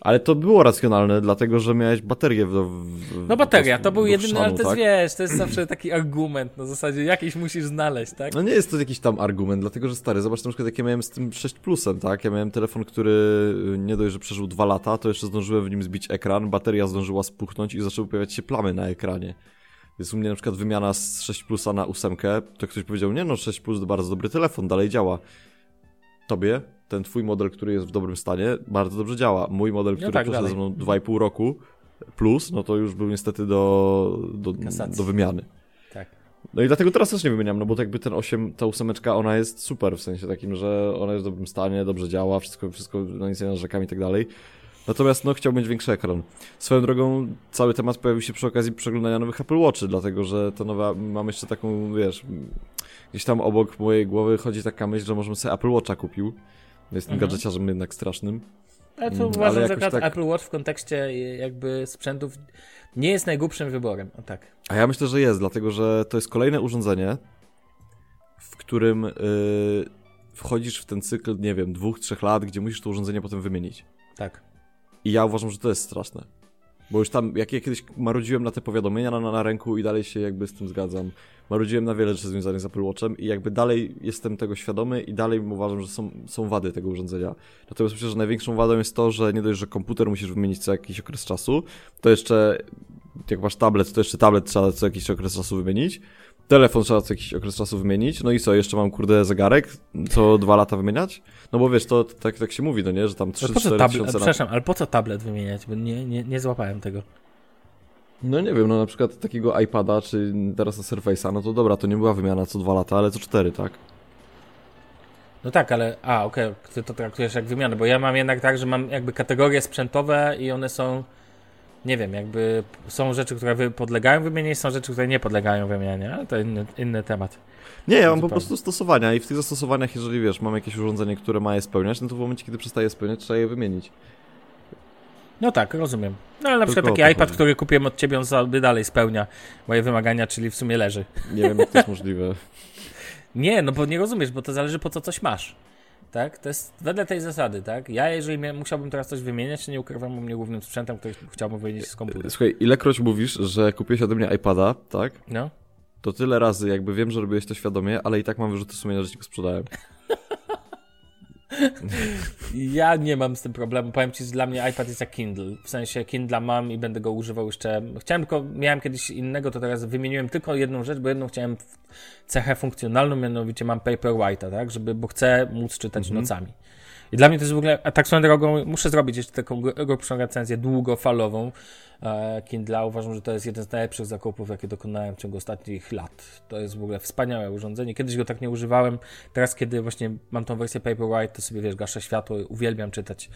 ale to było racjonalne, dlatego że miałeś baterię w, w No bateria, to był jedyny, ale to jest, tak? wiesz, to jest zawsze taki argument, na zasadzie jakiś musisz znaleźć, tak? No nie jest to jakiś tam argument, dlatego że stary, zobacz na przykład jak ja miałem z tym 6 plusem, tak? Ja miałem telefon, który y, nie dość, że przeżył 2 lata, to jeszcze zdążyłem w nim zbić ekran, bateria zdążyła spuchnąć i zaczęły pojawiać się plamy na ekranie. Więc u mnie na przykład wymiana z 6 plusa na 8, to ktoś powiedział, nie no, 6 plus to bardzo dobry telefon, dalej działa. Tobie ten twój model, który jest w dobrym stanie, bardzo dobrze działa. Mój model, no który no tak, przeszedł ze mną 2,5 roku plus, no to już był niestety do, do, do wymiany. Tak. No i dlatego teraz też nie wymieniam, no bo jakby ten 8, ta ósemeczka, ona jest super, w sensie takim, że ona jest w dobrym stanie, dobrze działa, wszystko, wszystko na nic nie narzekam i tak dalej. Natomiast no chciałbym mieć większy ekran. Swoją drogą cały temat pojawił się przy okazji przeglądania nowych Apple Watchy, dlatego że to nowa, mam jeszcze taką, wiesz, gdzieś tam obok mojej głowy chodzi taka myśl, że możemy sobie Apple Watcha kupił. Jestem mhm. gadżeciarzem jednak strasznym. Ale to mm, uważam, Ale że tak... Apple Watch w kontekście jakby sprzętów nie jest najgłupszym wyborem. O tak. A ja myślę, że jest, dlatego że to jest kolejne urządzenie, w którym yy, wchodzisz w ten cykl, nie wiem, dwóch, trzech lat, gdzie musisz to urządzenie potem wymienić. Tak. I ja uważam, że to jest straszne. Bo już tam, jak ja kiedyś marudziłem na te powiadomienia na, na ręku i dalej się jakby z tym zgadzam, marudziłem na wiele rzeczy związanych z Apple Watchem i jakby dalej jestem tego świadomy i dalej uważam, że są, są wady tego urządzenia. Natomiast myślę, że największą wadą jest to, że nie dość, że komputer musisz wymienić co jakiś okres czasu, to jeszcze jak masz tablet, to jeszcze tablet trzeba co jakiś okres czasu wymienić. Telefon trzeba co jakiś okres czasu wymienić. No i co, jeszcze mam kurde zegarek, co dwa lata wymieniać? No bo wiesz, to tak, tak się mówi, no nie, że tam 3-4 tysiące... Przepraszam, ale po co tablet wymieniać? Bo nie, nie, nie złapałem tego. No nie wiem, no na przykład takiego iPada, czy teraz na Surface'a, no to dobra, to nie była wymiana co dwa lata, ale co cztery, tak? No tak, ale, a okej, okay, ty to traktujesz jak wymianę, bo ja mam jednak tak, że mam jakby kategorie sprzętowe i one są, nie wiem, jakby są rzeczy, które podlegają wymianie są rzeczy, które nie podlegają wymianie, ale to inny, inny temat. Nie, ja mam po prostu stosowania i w tych zastosowaniach, jeżeli wiesz, mam jakieś urządzenie, które ma je spełniać, no to w momencie, kiedy przestaje spełniać, trzeba je wymienić. No tak, rozumiem. No ale na przykład taki iPad, który kupiłem od ciebie, on sobie dalej spełnia moje wymagania, czyli w sumie leży. Nie wiem, jak to jest możliwe. Nie, no bo nie rozumiesz, bo to zależy po co coś masz. Tak? To jest wedle tej zasady, tak? Ja, jeżeli musiałbym teraz coś wymieniać, to nie ukrywam u mnie głównym sprzętem, który chciałbym wymienić z komputera. Słuchaj, ilekroć mówisz, że kupiłeś ode mnie iPada, tak? No. To tyle razy, jakby wiem, że robiłeś to świadomie, ale i tak mam wyrzuty sumienia, że ci go sprzedałem. Ja nie mam z tym problemu. Powiem ci, że dla mnie iPad jest jak Kindle. W sensie Kindle mam i będę go używał jeszcze. Chciałem tylko, miałem kiedyś innego, to teraz wymieniłem tylko jedną rzecz, bo jedną chciałem cechę funkcjonalną, mianowicie mam Paperwhite'a, tak? Żeby, bo chcę móc czytać mhm. nocami. I dla mnie to jest w ogóle, a tak swoją drogą, muszę zrobić jeszcze taką grubszą recenzję długofalową e, Kindle. Uważam, że to jest jeden z najlepszych zakupów, jakie dokonałem w ciągu ostatnich lat. To jest w ogóle wspaniałe urządzenie. Kiedyś go tak nie używałem. Teraz, kiedy właśnie mam tą wersję Paperwhite, to sobie, wiesz, gaszę światło, uwielbiam czytać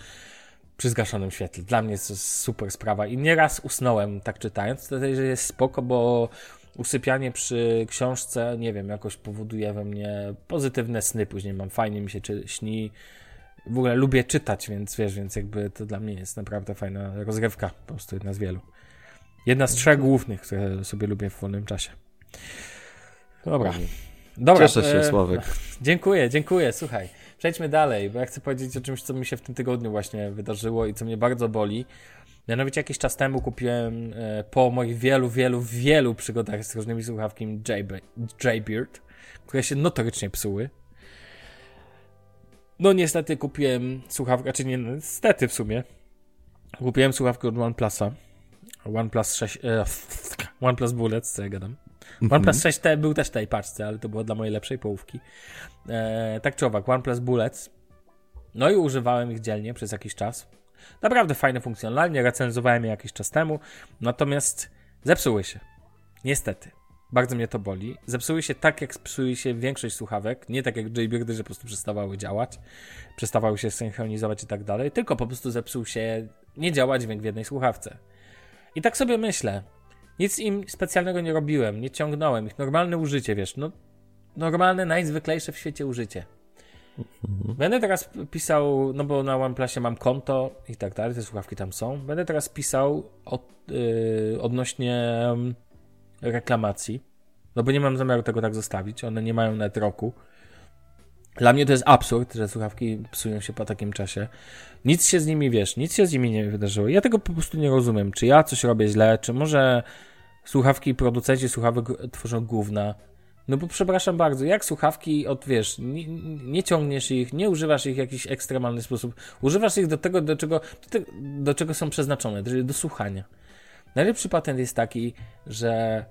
przy zgaszonym świetle. Dla mnie jest to super sprawa i nieraz usnąłem tak czytając. To też jest spoko, bo usypianie przy książce, nie wiem, jakoś powoduje we mnie pozytywne sny. Później mam fajnie mi się czy, śni w ogóle lubię czytać, więc wiesz, więc jakby to dla mnie jest naprawdę fajna rozrywka, po prostu jedna z wielu. Jedna z trzech głównych, które sobie lubię w wolnym czasie. Dobra. Dobra. Cieszę się, e, Sławek. Dziękuję, dziękuję. Słuchaj, przejdźmy dalej, bo ja chcę powiedzieć o czymś, co mi się w tym tygodniu właśnie wydarzyło i co mnie bardzo boli. Mianowicie jakiś czas temu kupiłem e, po moich wielu, wielu, wielu przygodach z różnymi słuchawkami J-Beard, które się notorycznie psuły. No niestety kupiłem słuchawkę, czy nie, no, niestety w sumie. Kupiłem słuchawkę od OnePlusa. OnePlus 6, e, OnePlus Bullet, co ja gadam. Mhm. OnePlus 6T był też w tej paczce, ale to było dla mojej lepszej połówki. E, tak czy owak, OnePlus Bullets. No i używałem ich dzielnie przez jakiś czas. Naprawdę fajne funkcjonalnie, recenzowałem je jakiś czas temu, natomiast zepsuły się. Niestety. Bardzo mnie to boli. Zepsuły się tak, jak psuje się większość słuchawek. Nie tak jak Jaybirdy, że po prostu przestawały działać, przestawały się synchronizować i tak dalej, tylko po prostu zepsuł się, nie działa dźwięk w jednej słuchawce. I tak sobie myślę, nic im specjalnego nie robiłem, nie ciągnąłem ich. Normalne użycie, wiesz, no normalne, najzwyklejsze w świecie użycie. Mhm. Będę teraz pisał, no bo na OnePlusie mam konto i tak dalej, te słuchawki tam są. Będę teraz pisał od, yy, odnośnie reklamacji, no bo nie mam zamiaru tego tak zostawić, one nie mają net roku. Dla mnie to jest absurd, że słuchawki psują się po takim czasie. Nic się z nimi, wiesz, nic się z nimi nie wydarzyło. Ja tego po prostu nie rozumiem. Czy ja coś robię źle, czy może słuchawki, producenci słuchawek tworzą gówna. No bo przepraszam bardzo, jak słuchawki, od wiesz, nie, nie, ciągniesz ich, nie używasz ich w jakiś ekstremalny sposób, używasz ich do tego, do czego, do, te, do czego są przeznaczone, czyli do słuchania. Najlepszy patent jest taki, że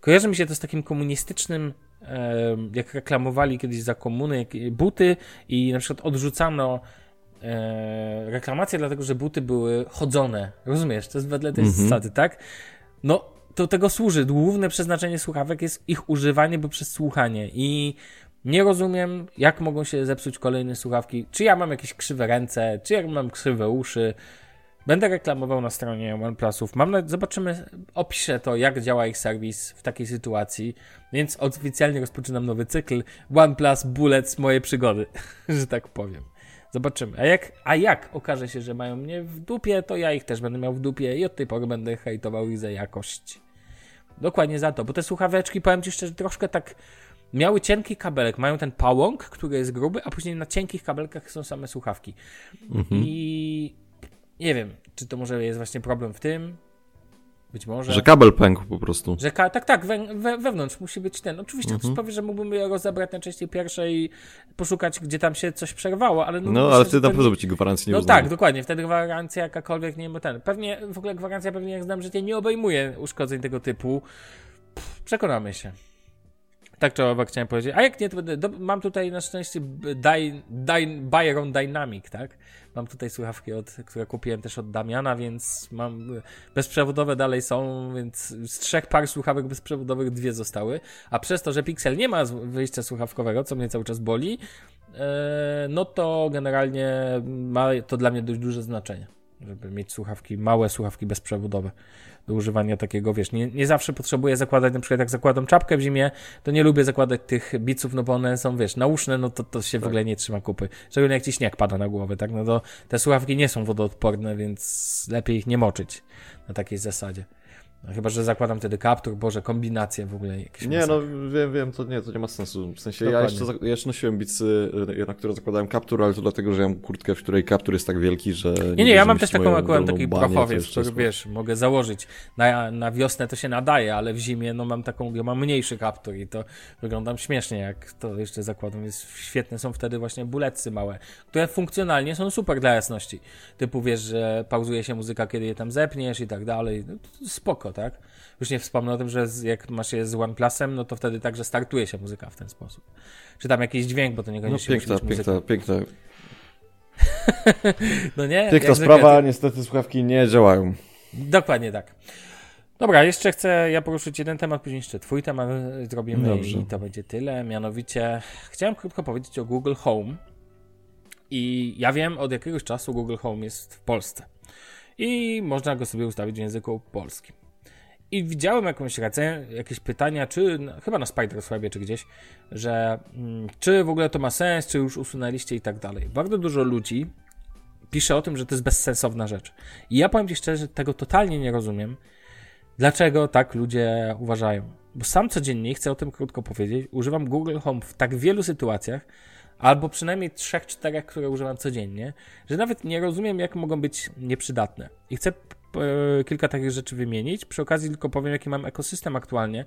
kojarzy mi się to z takim komunistycznym, e, jak reklamowali kiedyś za komuny buty i na przykład odrzucano e, reklamacje dlatego, że buty były chodzone. Rozumiesz? To jest wedle tej -hmm. zasady, tak? No, do tego służy. Główne przeznaczenie słuchawek jest ich używanie, bo przez słuchanie. I nie rozumiem, jak mogą się zepsuć kolejne słuchawki. Czy ja mam jakieś krzywe ręce, czy ja mam krzywe uszy. Będę reklamował na stronie OnePlusów. Mam na... Zobaczymy, opiszę to, jak działa ich serwis w takiej sytuacji. Więc oficjalnie rozpoczynam nowy cykl OnePlus Bullets moje przygody, że tak powiem. Zobaczymy. A jak, a jak okaże się, że mają mnie w dupie, to ja ich też będę miał w dupie i od tej pory będę hejtował ich za jakość. Dokładnie za to, bo te słuchaweczki, powiem Ci szczerze, troszkę tak miały cienki kabelek. Mają ten pałąk, który jest gruby, a później na cienkich kabelkach są same słuchawki. Mhm. I nie wiem, czy to może jest właśnie problem w tym, być może. Że kabel pękł po prostu. Że ka tak, tak, we, we, wewnątrz musi być ten. Oczywiście mhm. ktoś powie, że mógłbym je rozebrać na części pierwszej i poszukać, gdzie tam się coś przerwało, ale no. No, myślę, ale wtedy na pewno by ci gwarancji nie No tak, dokładnie. Wtedy gwarancja jakakolwiek nie ma ten. Pewnie, w ogóle gwarancja pewnie, jak znam życie, nie obejmuje uszkodzeń tego typu. Przekonamy się. Tak trzeba chciałem powiedzieć. A jak nie, to będę, do, mam tutaj na szczęście Dy, Dy, Byron Dynamic, tak? Mam tutaj słuchawki, od, które kupiłem też od Damiana, więc mam bezprzewodowe dalej są, więc z trzech par słuchawek bezprzewodowych dwie zostały. A przez to, że Pixel nie ma wyjścia słuchawkowego, co mnie cały czas boli, e, no to generalnie ma to dla mnie dość duże znaczenie, żeby mieć słuchawki, małe słuchawki bezprzewodowe do używania takiego, wiesz, nie, nie zawsze potrzebuję zakładać, na przykład jak zakładam czapkę w zimie, to nie lubię zakładać tych biców, no bo one są, wiesz, nauszne, no to, to się tak. w ogóle nie trzyma kupy. Szczególnie jak ci śnieg pada na głowę, tak, no to te słuchawki nie są wodoodporne, więc lepiej ich nie moczyć na takiej zasadzie. No, chyba, że zakładam wtedy kaptur, boże, kombinacje w ogóle jakieś. Nie, no wiem, wiem, to nie, to nie ma sensu. W sensie ja jeszcze, ja jeszcze nosiłem bicy, y, na które zakładałem kaptur, ale to dlatego, że ja mam kurtkę, w której kaptur jest tak wielki, że... Nie, nie, nie ja mam też taką akurat taki prochowiec, który wiesz, mogę założyć. Na, na wiosnę to się nadaje, ale w zimie no mam taką, ja mam mniejszy kaptur i to wyglądam śmiesznie, jak to jeszcze zakładam. Jest, świetne są wtedy właśnie bulecy małe, które funkcjonalnie są super dla jasności. Typu wiesz, że pauzuje się muzyka, kiedy je tam zepniesz i tak dalej. No, spoko tak? Już nie wspomnę o tym, że jak masz je z OnePlusem, no to wtedy także startuje się muzyka w ten sposób. Czy tam jakiś dźwięk, bo to niekoniecznie no, piękna, musi być piękna, piękna. no nie? Piękna sprawa, niestety słuchawki nie działają. Dokładnie tak. Dobra, jeszcze chcę ja poruszyć jeden temat, później jeszcze twój temat zrobimy Dobrze. i to będzie tyle. Mianowicie chciałem krótko powiedzieć o Google Home. I ja wiem, od jakiegoś czasu Google Home jest w Polsce. I można go sobie ustawić w języku polskim. I widziałem jakąś recenzję, jakieś pytania, czy chyba na Spider czy gdzieś, że mm, czy w ogóle to ma sens, czy już usunęliście i tak dalej. Bardzo dużo ludzi pisze o tym, że to jest bezsensowna rzecz. I ja powiem Ci szczerze, tego totalnie nie rozumiem. Dlaczego tak ludzie uważają? Bo sam codziennie, chcę o tym krótko powiedzieć, używam Google Home w tak wielu sytuacjach, albo przynajmniej trzech, czterech, które używam codziennie, że nawet nie rozumiem, jak mogą być nieprzydatne. I chcę kilka takich rzeczy wymienić. Przy okazji tylko powiem, jaki mam ekosystem aktualnie.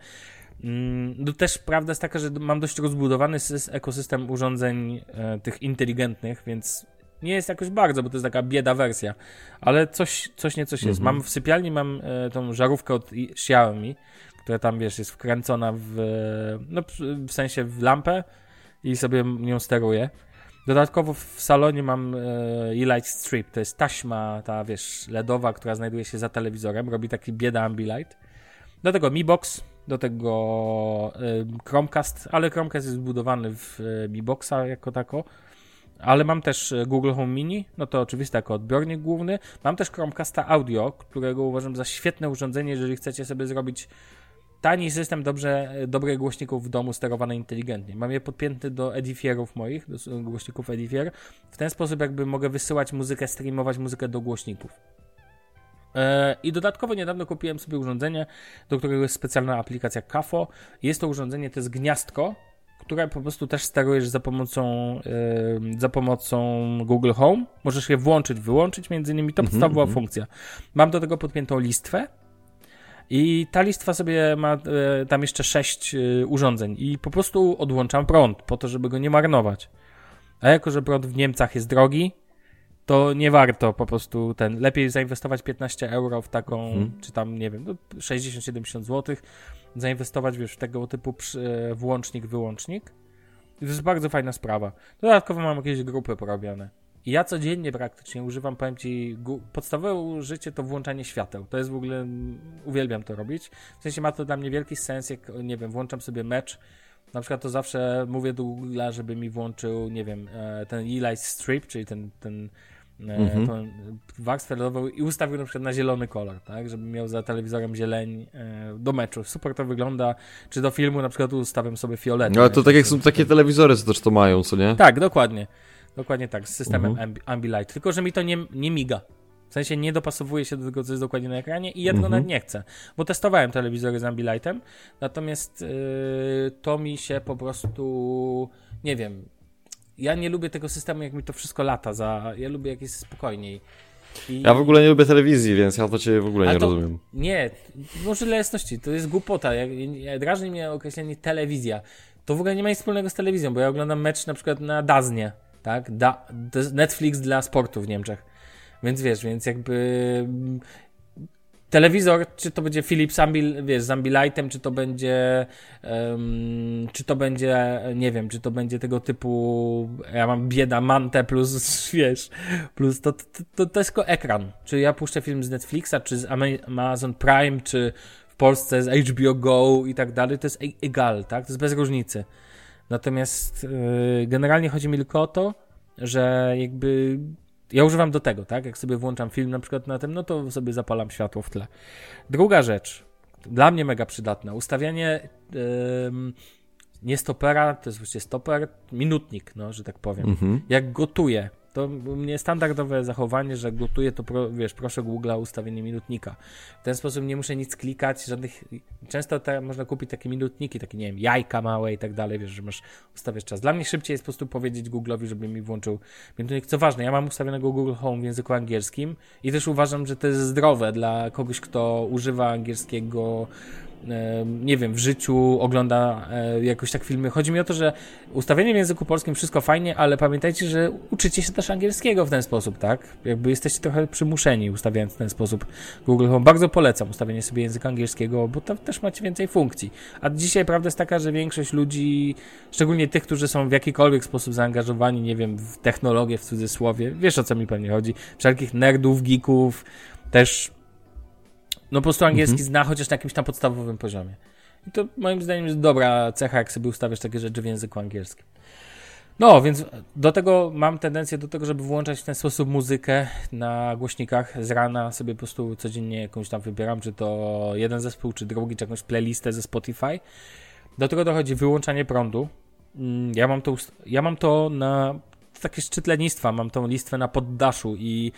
Mm, no też prawda jest taka, że mam dość rozbudowany ekosystem urządzeń e, tych inteligentnych, więc nie jest jakoś bardzo, bo to jest taka bieda wersja, ale coś, coś nie coś jest. Mhm. Mam w sypialni mam e, tą żarówkę od Xiaomi, która tam wiesz, jest wkręcona w, no, w sensie w lampę i sobie nią steruję. Dodatkowo w salonie mam e, e-light strip, to jest taśma, ta wiesz, LEDowa, która znajduje się za telewizorem, robi taki bieda ambilight. Do tego Mi Box, do tego Chromecast, ale Chromecast jest zbudowany w Mi Boxa jako tako. Ale mam też Google Home Mini, no to oczywiście jako odbiornik główny. Mam też Chromecasta Audio, którego uważam za świetne urządzenie, jeżeli chcecie sobie zrobić tani system dobrze, dobrych głośników w domu sterowany inteligentnie. Mam je podpięty do edifierów moich, do głośników edifier. W ten sposób jakby mogę wysyłać muzykę, streamować muzykę do głośników. E, I dodatkowo niedawno kupiłem sobie urządzenie, do którego jest specjalna aplikacja KAFO. Jest to urządzenie, to jest gniazdko, które po prostu też sterujesz za pomocą, yy, za pomocą Google Home. Możesz je włączyć, wyłączyć, między innymi to -hmm, podstawowa mm -hmm. funkcja. Mam do tego podpiętą listwę, i ta listwa sobie ma e, tam jeszcze sześć e, urządzeń i po prostu odłączam prąd po to, żeby go nie marnować. A jako, że prąd w Niemcach jest drogi, to nie warto po prostu ten. Lepiej zainwestować 15 euro w taką, hmm. czy tam nie wiem, no 60-70 zł, zainwestować wiesz, w tego typu przy, włącznik, wyłącznik. To jest bardzo fajna sprawa. Dodatkowo mam jakieś grupy porobione. I ja codziennie praktycznie używam, powiem Ci, podstawowe użycie to włączanie świateł. To jest w ogóle, uwielbiam to robić. W sensie ma to dla mnie wielki sens, jak, nie wiem, włączam sobie mecz, na przykład to zawsze mówię do Google'a, żeby mi włączył, nie wiem, e, ten Eli Strip, czyli ten, ten mhm. tą warstwę lodową i ustawił na przykład na zielony kolor, tak, żeby miał za telewizorem zieleń e, do meczu. Super to wygląda. Czy do filmu na przykład ustawiam sobie fiolet. No ale to tak jak są takie telewizory, co też to mają, co nie? Tak, dokładnie. Dokładnie tak, z systemem mhm. Ambilight. Tylko, że mi to nie, nie miga. W sensie nie dopasowuje się do tego, co jest dokładnie na ekranie i ja tego mhm. nawet nie chcę. Bo testowałem telewizory z Ambilightem, natomiast yy, to mi się po prostu, nie wiem, ja nie lubię tego systemu, jak mi to wszystko lata. Za, ja lubię jak jest spokojniej. I... Ja w ogóle nie lubię telewizji, więc ja to cię w ogóle nie to, rozumiem. Nie, może dla jasności, to jest głupota. Jak, drażni mnie określenie telewizja. To w ogóle nie ma nic wspólnego z telewizją, bo ja oglądam mecz na przykład na Daznie tak? Da, Netflix dla sportu w Niemczech. Więc wiesz, więc jakby mm, telewizor, czy to będzie Philips Ambil, wiesz, z Ambilightem, czy to będzie um, czy to będzie, nie wiem, czy to będzie tego typu ja mam bieda Mante plus, wiesz, plus to, to, to, to jest tylko ekran. Czy ja puszczę film z Netflixa, czy z Amazon Prime, czy w Polsce z HBO Go i tak dalej, to jest e-, egal, tak? To jest bez różnicy. Natomiast yy, generalnie chodzi mi tylko o to, że jakby ja używam do tego, tak? Jak sobie włączam film na przykład na tym, no to sobie zapalam światło w tle. Druga rzecz, dla mnie mega przydatna, ustawianie yy, nie stopera, to jest właściwie stoper, minutnik, no, że tak powiem. Mhm. Jak gotuję, to mnie standardowe zachowanie, że gotuję, to pro, wiesz, proszę Google o ustawienie minutnika. W ten sposób nie muszę nic klikać, żadnych. Często te, można kupić takie minutniki, takie, nie wiem, jajka małe i tak dalej, wiesz, że masz ustawiać czas. Dla mnie szybciej jest po prostu powiedzieć Google'owi, żeby mi włączył minutnik. Co ważne, ja mam ustawionego Google Home w języku angielskim i też uważam, że to jest zdrowe dla kogoś, kto używa angielskiego nie wiem, w życiu ogląda e, jakoś tak filmy. Chodzi mi o to, że ustawienie w języku polskim wszystko fajnie, ale pamiętajcie, że uczycie się też angielskiego w ten sposób, tak? Jakby jesteście trochę przymuszeni ustawiając w ten sposób Google Home. Bardzo polecam ustawienie sobie języka angielskiego, bo to też macie więcej funkcji. A dzisiaj prawda jest taka, że większość ludzi, szczególnie tych, którzy są w jakikolwiek sposób zaangażowani, nie wiem, w technologię w cudzysłowie, wiesz o co mi pewnie chodzi, wszelkich nerdów, geeków, też no po prostu angielski mhm. zna chociaż na jakimś tam podstawowym poziomie. I to moim zdaniem jest dobra cecha, jak sobie ustawiasz takie rzeczy w języku angielskim. No, więc do tego mam tendencję do tego, żeby włączać w ten sposób muzykę na głośnikach. Z rana sobie po prostu codziennie jakąś tam wybieram, czy to jeden zespół, czy drugi, czy jakąś playlistę ze Spotify. Do tego dochodzi wyłączanie prądu. Mm, ja mam to, ja mam to na takie szczyt lenistwa, mam tą listwę na poddaszu i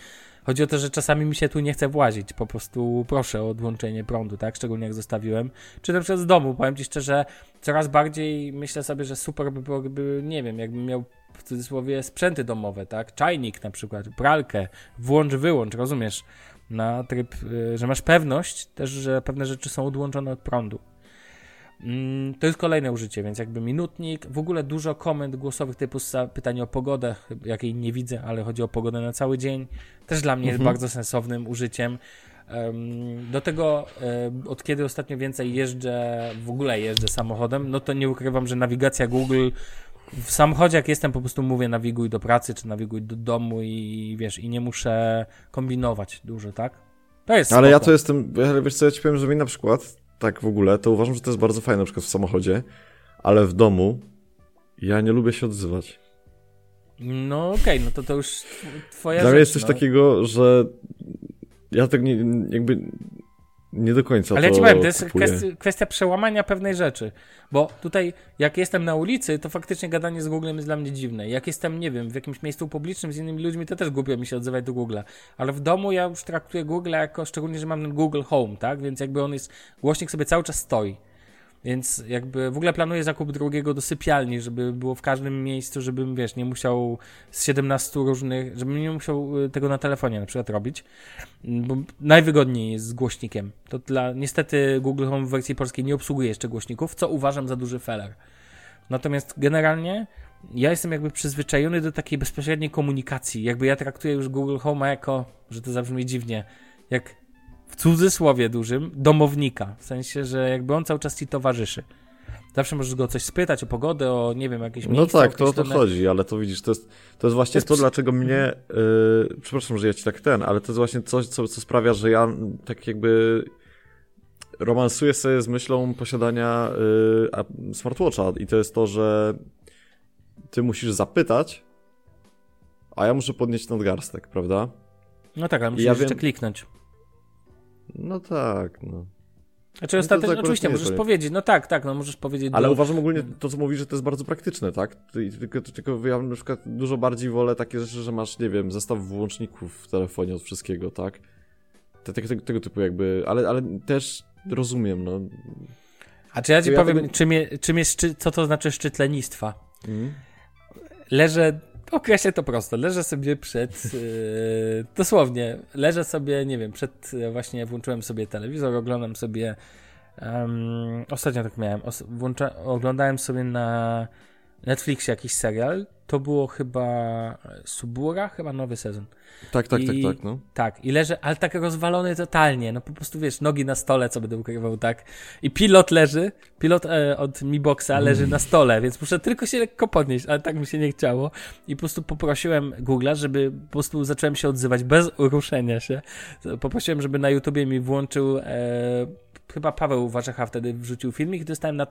Chodzi o to, że czasami mi się tu nie chce włazić. Po prostu proszę o odłączenie prądu, tak? Szczególnie jak zostawiłem. Czy na przykład z domu. Powiem Ci szczerze, coraz bardziej myślę sobie, że super by było, gdyby, nie wiem, jakbym miał w cudzysłowie sprzęty domowe, tak? Czajnik na przykład, pralkę, włącz, wyłącz, rozumiesz? Na tryb, y, że masz pewność też, że pewne rzeczy są odłączone od prądu. Mm, to jest kolejne użycie, więc jakby minutnik, w ogóle dużo komend głosowych typu pytanie o pogodę, jakiej nie widzę, ale chodzi o pogodę na cały dzień. Też dla mnie mhm. jest bardzo sensownym użyciem. Do tego, od kiedy ostatnio więcej jeżdżę, w ogóle jeżdżę samochodem, no to nie ukrywam, że nawigacja Google w samochodzie, jak jestem, po prostu mówię nawiguj do pracy, czy nawiguj do domu i wiesz, i nie muszę kombinować dużo, tak? To jest Ale spoko. ja to jestem, wiesz co, ja ci powiem, że mi na przykład tak w ogóle, to uważam, że to jest bardzo fajne na przykład w samochodzie, ale w domu ja nie lubię się odzywać. No okej, okay, no to to już twoja Dla mnie jest coś no. takiego, że ja tak nie, jakby nie do końca Ale ja ci powiem, to jest kwestia, kwestia przełamania pewnej rzeczy. Bo tutaj, jak jestem na ulicy, to faktycznie gadanie z Googlem jest dla mnie dziwne. Jak jestem, nie wiem, w jakimś miejscu publicznym z innymi ludźmi, to też głupio mi się odzywać do Google'a. Ale w domu ja już traktuję Google jako, szczególnie, że mam ten Google Home, tak? Więc jakby on jest, głośnik sobie cały czas stoi. Więc jakby w ogóle planuję zakup drugiego do sypialni, żeby było w każdym miejscu, żebym, wiesz, nie musiał z 17 różnych, żebym nie musiał y, tego na telefonie na przykład robić, bo najwygodniej jest z głośnikiem. To dla, niestety Google Home w wersji polskiej nie obsługuje jeszcze głośników, co uważam za duży feller. Natomiast generalnie ja jestem jakby przyzwyczajony do takiej bezpośredniej komunikacji. Jakby ja traktuję już Google Home jako, że to zabrzmi dziwnie, jak w cudzysłowie dużym, domownika. W sensie, że jakby on cały czas ci towarzyszy. Zawsze możesz go o coś spytać, o pogodę, o nie wiem, jakieś No miejsce tak, to o to chodzi, ale to widzisz, to jest, to jest właśnie To jest to, dlaczego mnie, yy, przepraszam, że ja ci tak ten, ale to jest właśnie coś, co, co sprawia, że ja tak jakby romansuję sobie z myślą posiadania yy, smartwatcha i to jest to, że ty musisz zapytać, a ja muszę podnieść nadgarstek, prawda? No tak, ale musisz Ja jeszcze wiem- kliknąć. No tak, no. Znaczy No ostatecznie, oczywiście jest możesz powiedzieć, no tak, tak, no możesz powiedzieć Ale do... uważam ogólnie to, co mówisz, że to jest bardzo praktyczne, tak? Ty- Tylko, tylko ja na przykład dużo bardziej wolę takie rzeczy, że masz, nie wiem, zestaw włączników w telefonie od wszystkiego, tak? Te, te, tego, tego typu jakby, ale, ale też rozumiem, no. A czy ja ci Ja powiem, tego- czym, je, czym jest, co to znaczy szczyt lenistwa? Mm. Leżę, określę to prosto, leżę sobie przed, yy, dosłownie, leżę sobie, nie wiem, przed, yy, właśnie włączyłem sobie telewizor, oglądam sobie, um, ostatnio tak miałem, os, włącza, oglądałem sobie na Netflixie jakiś serial, to było chyba Subura, chyba nowy sezon. Tak, tak, I- tak, tak, no. Tak, i leży, ale tak rozwalony totalnie, no po prostu wiesz, nogi na stole, co będę ukrywał, tak. I pilot leży, pilot e, od Mi Boxa leży na stole, więc muszę tylko się lekko podnieść, ale tak mi się nie chciało. I po prostu poprosiłem Google'a, żeby po prostu zacząłem się odzywać bez ruszenia się. Poprosiłem, żeby na YouTubie mi włączył, e, chyba Paweł Warzecha wtedy wrzucił filmik dostałem na,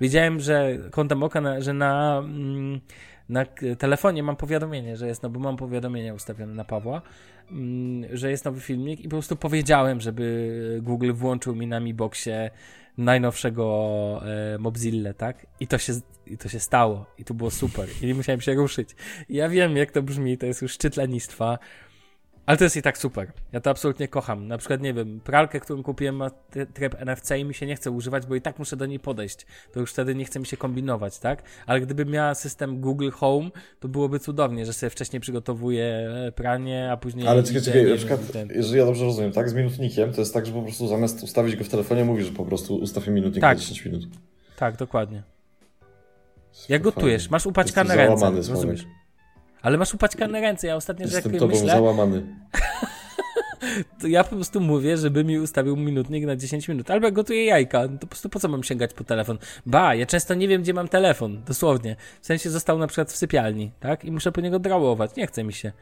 wiedziałem, że kątem oka, na, że na, mm, na telefonie mam powiadomienie, że jest, no bo mam powiadomienie ustawione na Pawła, mm, że jest nowy filmik i po prostu powiedziałem, żeby Google włączył mi na Mi Boxie najnowszego e, tak? I to, się, I to się stało. I to było super. I nie musiałem się ruszyć. I ja wiem, jak to brzmi, to jest już szczyt lenistwa. Ale to jest i tak super. Ja to absolutnie kocham. Na przykład, nie wiem, pralkę, którą kupiłem ma try- tryb NFC i mi się nie chce używać, bo i tak muszę do niej podejść. To już wtedy nie chce mi się kombinować, tak? Ale gdybym miała system Google Home, to byłoby cudownie, że sobie wcześniej przygotowuję e, pranie, a później... Ale czekaj, czekaj, na przykład, jeżeli ja dobrze rozumiem, tak, z minutnikiem, to jest tak, że po prostu zamiast ustawić go w telefonie, mówisz, że po prostu ustaw mi minutnik Tak. na 10 minut. Tak, dokładnie. Jak Fajnie. gotujesz, masz upaćkane ręce, załamany, Sławek. Ale masz upaćkane ręce, ja ostatnio, że Jestem jak tobą myślę, załamany. to ja po prostu mówię, żeby mi ustawił minutnik na 10 minut. Albo jak gotuję jajka, to po prostu po co mam sięgać po telefon? Ba, ja często nie wiem, gdzie mam telefon, dosłownie. W sensie został na przykład w sypialni, tak? I muszę po niego drałować, nie chce mi się.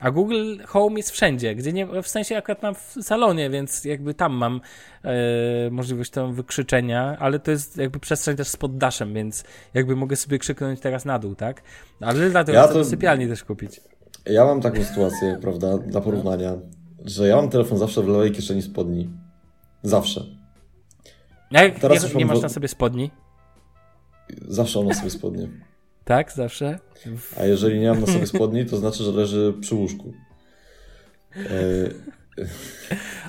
A Google Home jest wszędzie, gdzie nie, w sensie akurat mam w salonie, więc jakby tam mam e, możliwość tam wykrzyczenia, ale to jest jakby przestrzeń też z poddaszem, więc jakby mogę sobie krzyknąć teraz na dół, tak? Ale dlatego Ja chcę to- do sypialni też kupić. Ja mam taką sytuację, prawda, dla porównania, że ja mam telefon zawsze w lewej kieszeni spodni. Zawsze. A jak Teraz nie, nie masz na sobie spodni? Zawsze ona sobie spodnie. Tak, zawsze? A jeżeli nie mam na sobie spodni, to znaczy, że leży przy łóżku. E,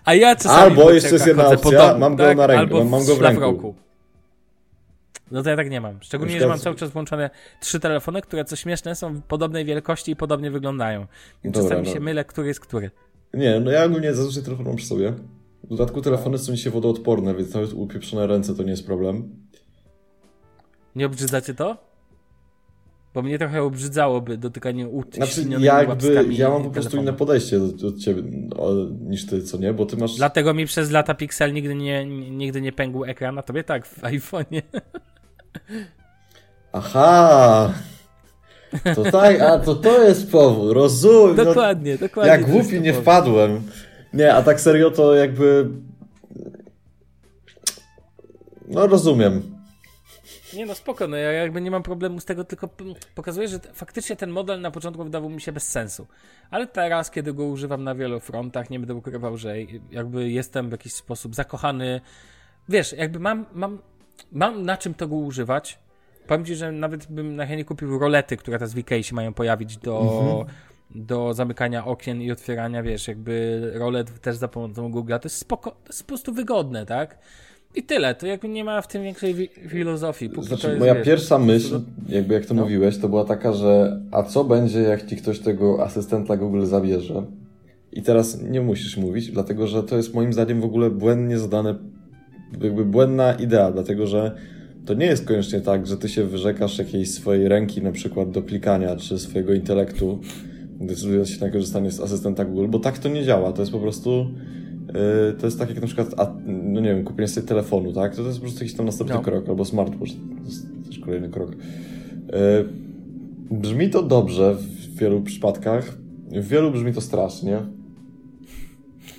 A ja czasami Albo jeszcze jest jedna opcja, domu, mam go tak? na ręku, Albo mam go w ręku. No to ja tak nie mam. Szczególnie, Na że mam cały czas włączone trzy telefony, które co śmieszne są podobnej wielkości i podobnie wyglądają. Więc Dobra, czasami no. się mylę, który jest który. Nie, no ja ogólnie zazwyczaj telefon mam przy sobie. W dodatku telefony są dzisiaj wodoodporne, więc nawet upieprzone ręce to nie jest problem. Nie obrzydzacie to? Bo mnie trochę obrzydzałoby dotykanie ut Znaczy, jakby ja mam po prostu telefonu. inne podejście do, do ciebie o, niż ty, co nie? Bo ty masz. Dlatego mi przez lata Pixel nigdy nie, nigdy nie pękł ekran, a tobie tak w iPhone'ie. Aha! To tak, a to to jest powód, rozumiem. no, dokładnie, dokładnie. jak głupi nie powód. wpadłem. Nie, a tak serio to jakby. No rozumiem. Nie no, spoko, no ja jakby nie mam problemu z tego, tylko pokazuję, że faktycznie ten model na początku wydawał mi się bez sensu. Ale teraz, kiedy go używam na wielu frontach, nie będę ukrywał, że jakby jestem w jakiś sposób zakochany. Wiesz, jakby mam, mam, mam na czym tego używać. Powiem ci, że nawet bym na chętnie kupił rolety, które teraz w Ikei się mają pojawić do, mhm. do zamykania okien i otwierania, wiesz, jakby rolet też za pomocą Google'a. To jest spoko, to jest po prostu wygodne, tak? I tyle, to jakby nie ma w tym większej wi filozofii. Póki znaczy, moja wiesz, pierwsza myśl, jakby jak to no. mówiłeś, to była taka, że a co będzie, jak ci ktoś tego asystenta Google zabierze? I teraz nie musisz mówić, dlatego że to jest moim zdaniem w ogóle błędnie zadane, jakby błędna idea, dlatego że to nie jest koniecznie tak, że ty się wyrzekasz jakiejś swojej ręki na przykład do klikania, czy swojego intelektu, decydując się na korzystanie z asystenta Google, bo tak to nie działa. To jest po prostu to jest tak jak na przykład, a, no nie wiem, kupienie sobie telefonu, tak? To, to jest po prostu jakiś tam następny no. krok, albo smartwatch, to jest też kolejny krok. Yy, brzmi to dobrze w wielu przypadkach, w wielu brzmi to strasznie.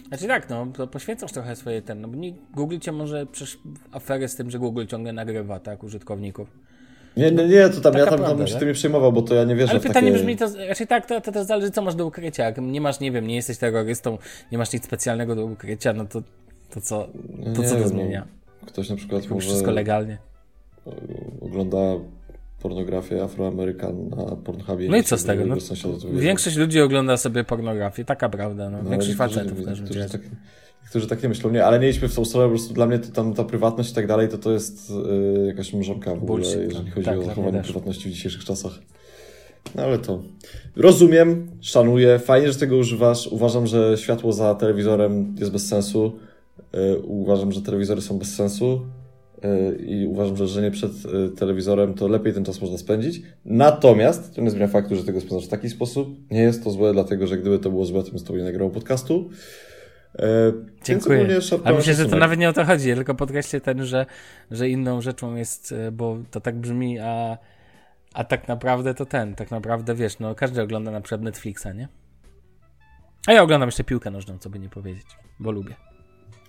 Znaczy tak, no, to poświęcasz trochę swoje ten, no bo nie, Google cię może przecież aferę z tym, że Google ciągle nagrywa, tak, użytkowników. Nie, nie, nie, to tam, ja tam, prawda, tam się tym nie przejmował, bo to ja nie wierzę Ale pytanie takie... brzmi, to raczej tak, to, to też zależy, co masz do ukrycia. Jak nie masz, nie wiem, nie jesteś terrorystą, nie masz nic specjalnego do ukrycia, no to, to co to, co to zmienia? No, ktoś na przykład Jak może... Wszystko legalnie. Ogląda pornografię Afroamerykan na Pornhubie. No i co z tego? No, większość ludzi ogląda sobie pornografię, taka prawda. No. no większość facetów też. Tak, którzy tak nie myślą, nie, ale nie idźmy w tą stronę, po prostu dla mnie to tam ta prywatność i tak dalej, to to jest yy, jakaś mrzonka w ogóle, jeżeli chodzi tak, o zachowanie prywatności w dzisiejszych czasach. No ale to rozumiem, szanuję, fajnie, że tego używasz. Uważam, że światło za telewizorem jest bez sensu. Yy, uważam, że telewizory są bez sensu yy, i uważam, że żenie przed yy, telewizorem to lepiej ten czas można spędzić. Natomiast to nie zmienia faktu, że tego spędzasz w taki sposób. Nie jest to złe, dlatego że gdyby to było złe, to bym z tobą nie nagrał podcastu. E, Dziękuję. A myślę, że to nawet nie o to chodzi, tylko podkreślę ten, że, że inną rzeczą jest, e, bo to tak brzmi, a, a tak naprawdę to ten, tak naprawdę wiesz, no każdy ogląda na przykład Netflixa, nie? A ja oglądam jeszcze piłkę nożną, co by nie powiedzieć, bo lubię.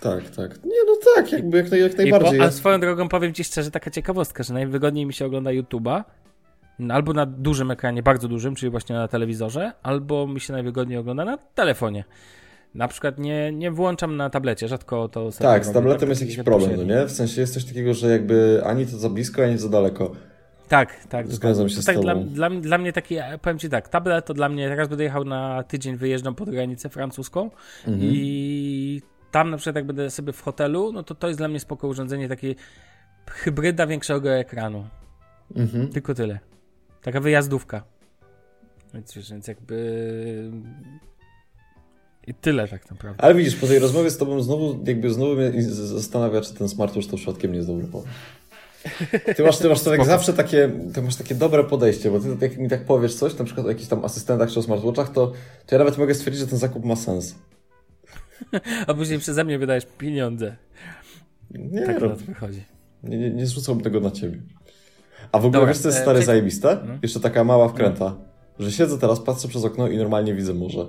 Tak, tak. Nie, no tak, jakby jak, jak najbardziej. Po, a swoją drogą powiem ci szczerze, taka ciekawostka, że najwygodniej mi się ogląda YouTube'a, albo na dużym ekranie, bardzo dużym, czyli właśnie na telewizorze, albo mi się najwygodniej ogląda na telefonie. Na przykład nie, nie włączam na tablecie, rzadko to sobie Tak, z tabletem jest jakiś problem, no nie? W sensie jest coś takiego, że jakby ani to za blisko, ani za daleko. Tak, tak. Zgadzam się z tak tobą. Dla, dla, dla, mnie taki, powiem ci tak, tablet to dla mnie, teraz będę jechał na tydzień, wyjeżdżam pod granicę francuską mhm. i tam na przykład jak będę sobie w hotelu, no to to jest dla mnie spoko urządzenie, takie hybryda większego ekranu. Mhm. Tylko tyle. Taka wyjazdówka. Więc, więc jakby i tyle tak naprawdę. Ale widzisz, po tej rozmowie z tobą znowu, jakby znowu mnie zastanawia, czy ten smartwatch to przypadkiem nie jest dobry pomysł. Ty masz, ty masz tak zawsze takie, ty masz takie dobre podejście, bo ty jak mi tak powiesz coś, na przykład o jakichś tam asystentach czy o smartwatchach, to, to ja nawet mogę stwierdzić, że ten zakup ma sens. A później przeze mnie wydajesz pieniądze. Nie, tak to wychodzi. Nie, nie, nie zrzucam tego na ciebie. A w ogóle Dobra, wiesz, co jest e, stare czy... zajebiste? No. Jeszcze taka mała wkręta, no. że siedzę teraz, patrzę przez okno i normalnie widzę morze.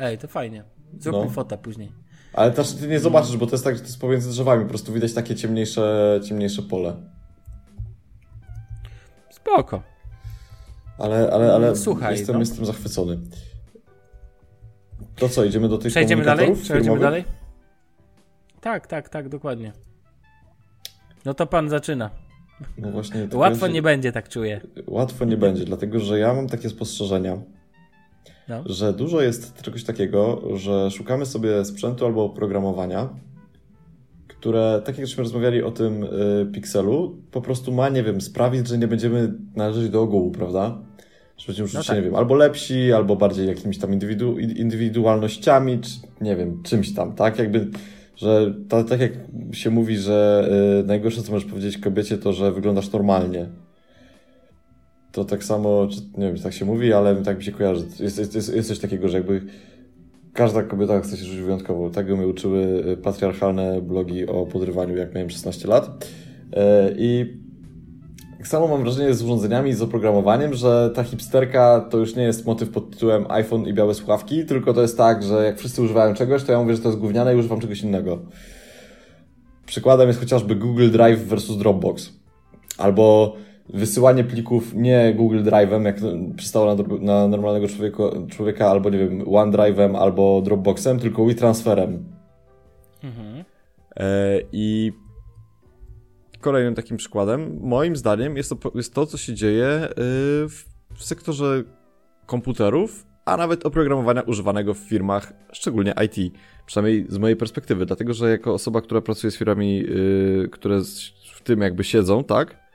Ej, to fajnie. Zrób no. mi fotę później. Ale też ty nie zobaczysz, bo to jest tak, że to jest pomiędzy drzewami, po prostu widać takie ciemniejsze, ciemniejsze pole. Spoko. Ale, ale, ale Słuchaj, jestem, no. jestem zachwycony. To co, idziemy do tych Przejdziemy dalej? Przejdziemy dalej? Tak, tak, tak, dokładnie. No to pan zaczyna. No właśnie. Łatwo nie będzie, tak czuję. Łatwo nie będzie, dlatego że ja mam takie spostrzeżenia no. że dużo jest czegoś takiego, że szukamy sobie sprzętu albo oprogramowania, które, tak jak żeśmy rozmawiali o tym y, Pixelu, po prostu ma, nie wiem, sprawić, że nie będziemy należeć do ogółu, prawda? Że będziemy no tak. nie wiem, albo lepsi, albo bardziej jakimiś tam indywidu indywidualnościami, czy nie wiem, czymś tam, tak? Jakby, że ta, tak jak się mówi, że y, najgorsze, co możesz powiedzieć kobiecie, to, że wyglądasz normalnie to tak samo, czy, nie wiem, czy tak się mówi, ale tak mi się kojarzy. Jest, jest, jest, jest coś takiego, że jakby każda kobieta chce się żyć wyjątkowo. Tak mnie uczyły y, patriarchalne blogi o podrywaniu, jak miałem 16 lat. E, I tak samo mam wrażenie z urządzeniami, z oprogramowaniem, że ta hipsterka to już nie jest motyw pod tytułem iPhone i białe słuchawki, tylko to jest tak, że jak wszyscy używają czegoś, to ja mówię, że to jest gówniane i używam czegoś innego. przykładem jest chociażby Google Drive versus Dropbox. Albo wysyłanie plików nie Google Drive'em, jak przystało na, na normalnego człowieka, człowieka, albo nie wiem, OneDrive'em, albo Dropboxem, tylko WeTransferem. Mhm. E, I kolejnym takim przykładem, moim zdaniem, jest to, jest to co się dzieje y, w, w sektorze komputerów, a nawet oprogramowania używanego w firmach, szczególnie IT. Przynajmniej z mojej perspektywy, dlatego że jako osoba, która pracuje z firmami, yy, które w tym jakby siedzą, tak?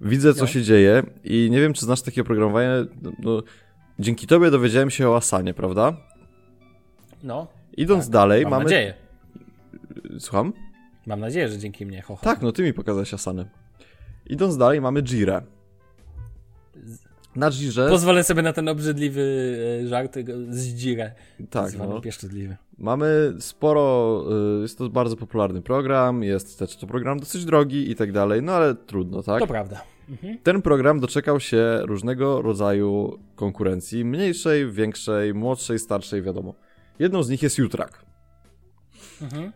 Widzę, co no. się dzieje i nie wiem, czy znasz takie oprogramowanie. No, no, dzięki tobie dowiedziałem się o Asanie, prawda? No. Idąc tak, dalej, mam mamy. Mam nadzieję. Słucham? Mam nadzieję, że dzięki mnie. Ho, ho. Tak, no ty mi pokazałeś Asanę. Idąc dalej, mamy Jirę. Na Jirze... Pozwolę sobie na ten obrzydliwy e, żart z Jirę. Tak, no. pieszczotliwy. Mamy sporo, y, jest to bardzo popularny program, jest też to program dosyć drogi i tak dalej, no ale trudno, tak? To prawda. Mhm. Ten program doczekał się różnego rodzaju konkurencji, mniejszej, większej, młodszej, starszej, wiadomo. Jedną z nich jest Jutrak. Mhm.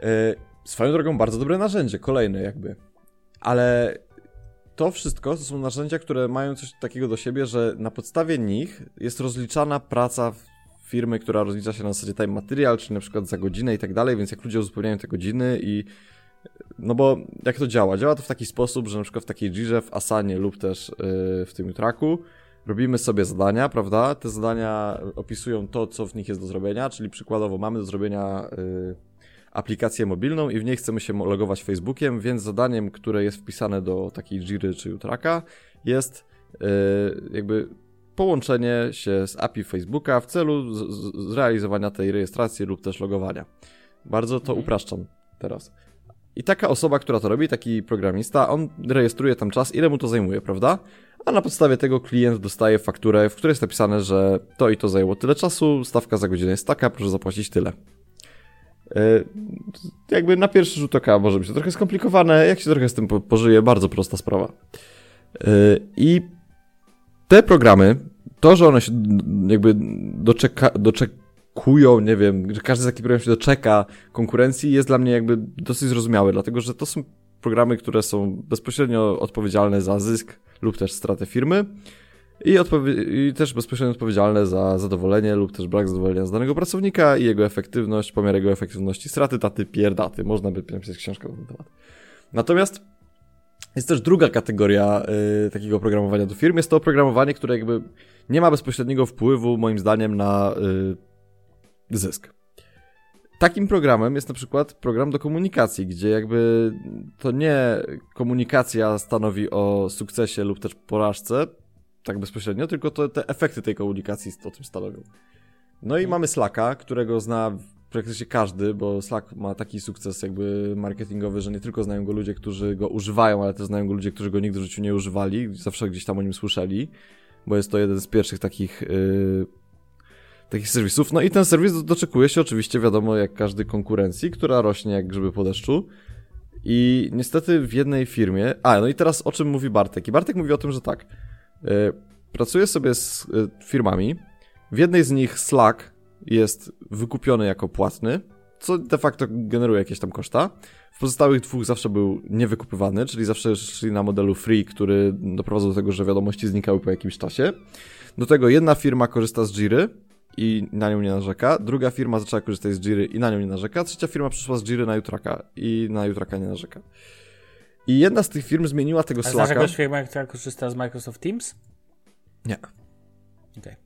E, swoją drogą bardzo dobre narzędzie, kolejne jakby. Ale to wszystko to są narzędzia, które mają coś takiego do siebie, że na podstawie nich jest rozliczana praca firmy, która rozlicza się na zasadzie time material, czyli na przykład za godzinę i tak dalej, więc jak ludzie uzupełniają te godziny i no bo jak to działa? Działa to w taki sposób, że na przykład w takiej Jirze, w Asanie lub też yy, w tym Jutraku robimy sobie zadania, prawda? Te zadania opisują to, co w nich jest do zrobienia, czyli przykładowo mamy do zrobienia yy, aplikację mobilną i w niej chcemy się logować Facebookiem, więc zadaniem, które jest wpisane do takiej Jiry czy Jutraka jest yy, jakby połączenie się z API Facebooka w celu zrealizowania tej rejestracji lub też logowania. Bardzo to mhm. upraszczam teraz. I taka osoba, która to robi, taki programista, on rejestruje tam czas, ile mu to zajmuje, prawda? A na podstawie tego klient dostaje fakturę, w której jest napisane, że to i to zajęło tyle czasu, stawka za godzinę jest taka, proszę zapłacić tyle. Yy, jakby na pierwszy rzut oka może być to trochę skomplikowane, jak się trochę z tym po pożyje, bardzo prosta sprawa. Yy, I te programy, to, że one się jakby doczeka, doczekują, nie wiem, że każdy taki program się doczeka konkurencji, jest dla mnie jakby dosyć zrozumiałe, dlatego że to są programy, które są bezpośrednio odpowiedzialne za zysk lub też stratę firmy i, i też bezpośrednio odpowiedzialne za zadowolenie lub też brak zadowolenia z danego pracownika i jego efektywność, pomiar jego efektywności straty, taty, pierdaty. Można by napisać książkę na ten temat. Natomiast jest też druga kategoria y, takiego oprogramowania do firm. Jest to oprogramowanie, które jakby nie ma bezpośredniego wpływu, moim zdaniem, na y, zysk. Takim programem jest na przykład program do komunikacji, gdzie jakby to nie komunikacja stanowi o sukcesie lub też porażce, tak bezpośrednio, tylko to te efekty tej komunikacji o tym stanowią. No i mhm. mamy Slacka, którego zna praktycznie każdy, bo Slack ma taki sukces jakby marketingowy, że nie tylko znają go ludzie, którzy go używają, ale też znają go ludzie, którzy go nigdy w życiu nie używali, zawsze gdzieś tam o nim słyszeli, bo jest to jeden z pierwszych takich yy, takich serwisów. No i ten serwis doczekuje się oczywiście, wiadomo, jak każdy konkurencji, która rośnie jak grzyby po deszczu. I niestety w jednej firmie... A, no i teraz o czym mówi Bartek? I Bartek mówi o tym, że tak, yy, pracuje sobie z yy, firmami, w jednej z nich Slack jest wykupiony jako płatny, co de facto generuje jakieś tam koszta. W pozostałych dwóch zawsze był niewykupywany, czyli zawsze szli na modelu free, który doprowadzał do tego, że wiadomości znikały po jakimś czasie. Do tego jedna firma korzysta z Jiry i na nią nie narzeka, druga firma zaczęła korzystać z Jiry i na nią nie narzeka, trzecia firma przyszła z Jiry na Jutraka i na Jutraka nie narzeka. I jedna z tych firm zmieniła tego A Slacka... A znasz jakąś firmę, która korzysta z Microsoft Teams? Nie. Okej. Okay.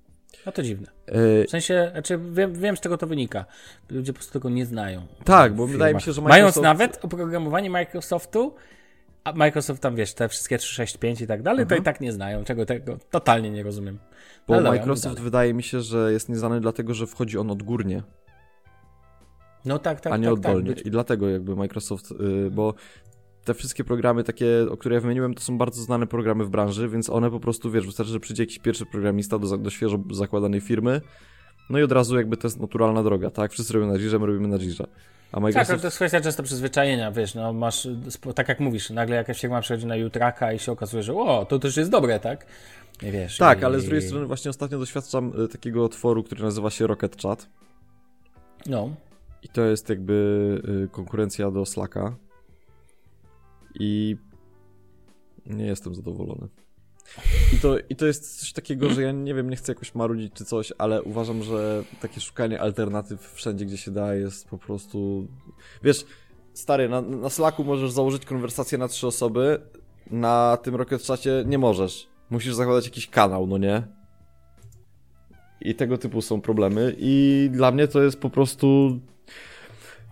No to dziwne. E, w sensie, znaczy wiem, wiem z czego to wynika. Ludzie po prostu tego nie znają. Tak, bo wydaje mi się, że Microsoft... Mając nawet oprogramowanie Microsoftu, a Microsoft tam, wiesz, te wszystkie 365 i tak dalej, mhm. to i tak nie znają. Czego tego totalnie nie rozumiem. Bo Ale Microsoft wydaje mi się, że jest nieznany dlatego, że wchodzi on odgórnie. No tak, tak. A nie tak, oddolnie. Tak, I dlatego jakby Microsoft, yy, bo te wszystkie programy takie, o które ja wymieniłem, to są bardzo znane programy w branży, więc one po prostu, wiesz, wystarczy, że przyjdzie jakiś pierwszy programista do, do świeżo zakładanej firmy, no i od razu jakby to jest naturalna droga, tak? Wszyscy robią na Jirze, my robimy na Jirze. A Microsoft... Tak, to jest kwestia często przyzwyczajenia, wiesz, no masz, tak jak mówisz, nagle jakaś firma przychodzi na Jutraka i się okazuje, że o, to też jest dobre, tak? Nie wiesz. Tak, i... ale z drugiej strony właśnie ostatnio doświadczam y, takiego otworu, który nazywa się Rocket Chat. No. I to jest jakby y, konkurencja do Slacka. I nie jestem zadowolony. I to, I to jest coś takiego, że ja nie wiem, nie chcę jakoś marudzić czy coś, ale uważam, że takie szukanie alternatyw wszędzie, gdzie się da, jest po prostu. Wiesz, stary, na, na Slacku możesz założyć konwersację na trzy osoby, na tym Rocket Chacie nie możesz. Musisz zakładać jakiś kanał, no nie? I tego typu są problemy. I dla mnie to jest po prostu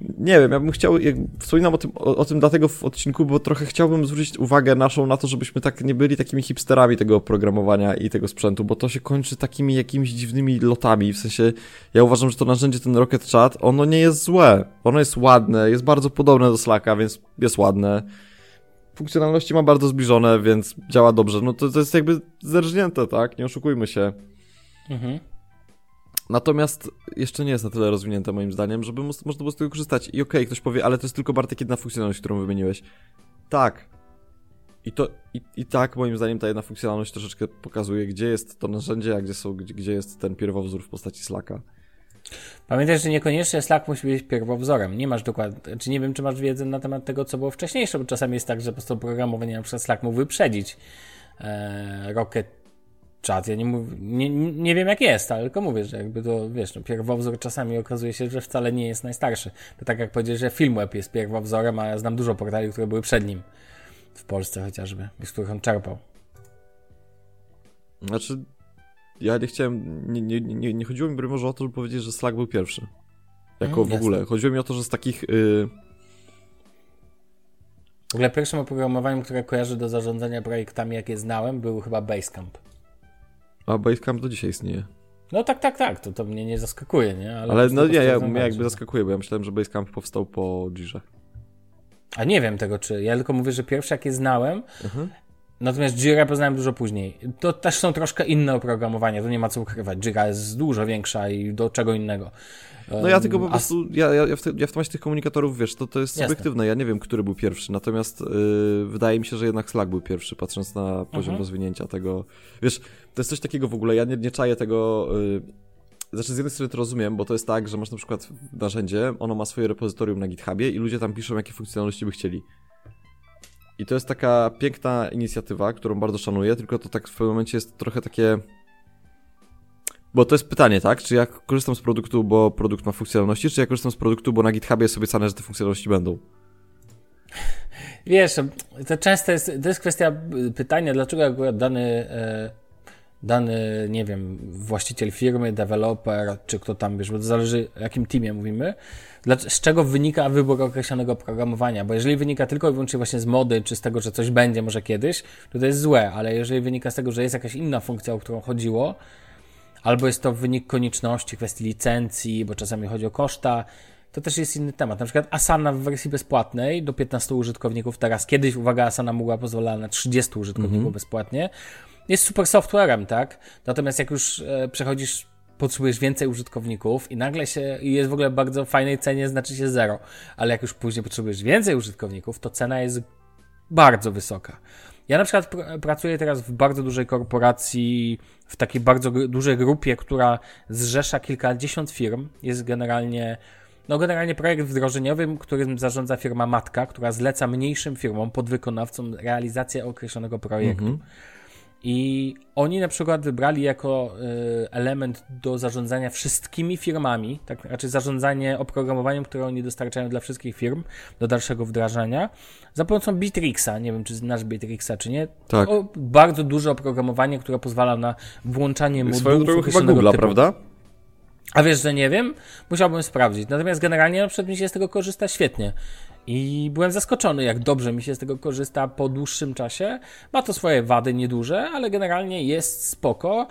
nie wiem, ja bym chciał, jak wspominam o tym, o, o, tym dlatego w odcinku, bo trochę chciałbym zwrócić uwagę naszą na to, żebyśmy tak nie byli takimi hipsterami tego oprogramowania i tego sprzętu, bo to się kończy takimi jakimiś dziwnymi lotami, w sensie ja uważam, że to narzędzie, ten Rocket Chat, ono nie jest złe, ono jest ładne, jest bardzo podobne do Slacka, więc jest ładne. Funkcjonalności ma bardzo zbliżone, więc działa dobrze. No to, to jest jakby zerżnięte, tak? Nie oszukujmy się. Mhm. Natomiast jeszcze nie jest na tyle rozwinięte moim zdaniem, żeby można było z tego korzystać. I okej, okay, ktoś powie, ale to jest tylko Bartek jedna funkcjonalność, którą wymieniłeś. Tak. I to, i, i tak moim zdaniem ta jedna funkcjonalność troszeczkę pokazuje, gdzie jest to narzędzie, a gdzie, są, gdzie, gdzie jest ten pierwowzór w postaci Slacka. Pamiętaj, że niekoniecznie Slack musi być pierwowzorem. Nie masz dokładnie, czy nie wiem, czy masz wiedzę na temat tego, co było wcześniejsze, bo czasami jest tak, że po prostu oprogramowanie na przykład Slack mógł wyprzedzić e, Rocket czat. Ja nie, mówię, nie, nie wiem jak jest, ale tylko mówię, że jakby to, wiesz, no, pierwowzór czasami okazuje się, że wcale nie jest najstarszy. To tak jak powiedzieć, że Filmweb jest pierwowzorem, a ja znam dużo portali, które były przed nim. W Polsce chociażby, z których on czerpał. Znaczy, ja nie chciałem, nie, nie, nie, nie chodziło mi może o to, żeby powiedzieć, że Slack był pierwszy. Jako mm, w ogóle. Chodziło mi o to, że z takich... Yy... W ogóle pierwszym oprogramowaniem, które kojarzy do zarządzania projektami, jakie znałem, był chyba Basecamp. A Basecamp do dzisiaj istnieje. No tak, tak, tak, to, to mnie nie zaskakuje, nie? Ale, Ale no nie, ja, mnie jakby zaskakuje, bo ja myślałem, że Basecamp powstał po Jirze. A nie wiem tego, czy. Ja tylko mówię, że pierwsze jakie znałem, mhm. Natomiast Jira poznałem dużo później. To też są troszkę inne oprogramowania, to nie ma co ukrywać. Jira jest dużo większa i do czego innego. No ja tylko po prostu, ja, ja, w, te, ja w temacie tych komunikatorów, wiesz, to, to jest subiektywne, ja nie wiem, który był pierwszy, natomiast yy, wydaje mi się, że jednak Slack był pierwszy, patrząc na poziom mhm. rozwinięcia tego. Wiesz, to jest coś takiego w ogóle, ja nie, nie czaję tego... Yy, znaczy z jednej strony to rozumiem, bo to jest tak, że masz na przykład narzędzie, ono ma swoje repozytorium na GitHubie i ludzie tam piszą, jakie funkcjonalności by chcieli. I to jest taka piękna inicjatywa, którą bardzo szanuję, tylko to tak w pewnym momencie jest trochę takie bo to jest pytanie, tak? Czy ja korzystam z produktu, bo produkt ma funkcjonalności, czy ja korzystam z produktu, bo na GitHubie jest sobie że te funkcjonalności będą? Wiesz, to często jest, to jest kwestia pytania, dlaczego akurat dany, e, dany, nie wiem, właściciel firmy, deweloper, czy kto tam, wiesz, bo to zależy o jakim teamie mówimy, z czego wynika wybór określonego oprogramowania, bo jeżeli wynika tylko i wyłącznie właśnie z mody, czy z tego, że coś będzie może kiedyś, to to jest złe, ale jeżeli wynika z tego, że jest jakaś inna funkcja, o którą chodziło, albo jest to wynik konieczności, kwestii licencji, bo czasami chodzi o koszta. To też jest inny temat. Na przykład Asana w wersji bezpłatnej do 15 użytkowników teraz. Kiedyś, uwaga, Asana mogła pozwalać na 30 użytkowników mm -hmm. bezpłatnie. Jest super softwarem, tak? Natomiast jak już e, przechodzisz potrzebujesz więcej użytkowników i nagle się jest w ogóle bardzo fajnej cenie, znaczy się zero. Ale jak już później potrzebujesz więcej użytkowników, to cena jest bardzo wysoka. Ja na przykład pr pracuję teraz w bardzo dużej korporacji, w takiej bardzo dużej grupie, która zrzesza kilkadziesiąt firm. Jest generalnie, no generalnie projekt wdrożeniowy, którym zarządza firma matka, która zleca mniejszym firmom, podwykonawcom realizację określonego projektu. Mm -hmm. I oni na przykład wybrali jako y, element do zarządzania wszystkimi firmami, tak raczej zarządzanie oprogramowaniem, które oni dostarczają dla wszystkich firm do dalszego wdrażania, za pomocą Bitrixa. Nie wiem, czy znasz Bitrixa, czy nie. Tak. To bardzo duże oprogramowanie, które pozwala na włączanie modułów Swoją Google, prawda? A wiesz, że nie wiem? Musiałbym sprawdzić. Natomiast generalnie na przykład mi się z tego korzysta świetnie. I byłem zaskoczony, jak dobrze mi się z tego korzysta po dłuższym czasie. Ma to swoje wady nieduże, ale generalnie jest spoko.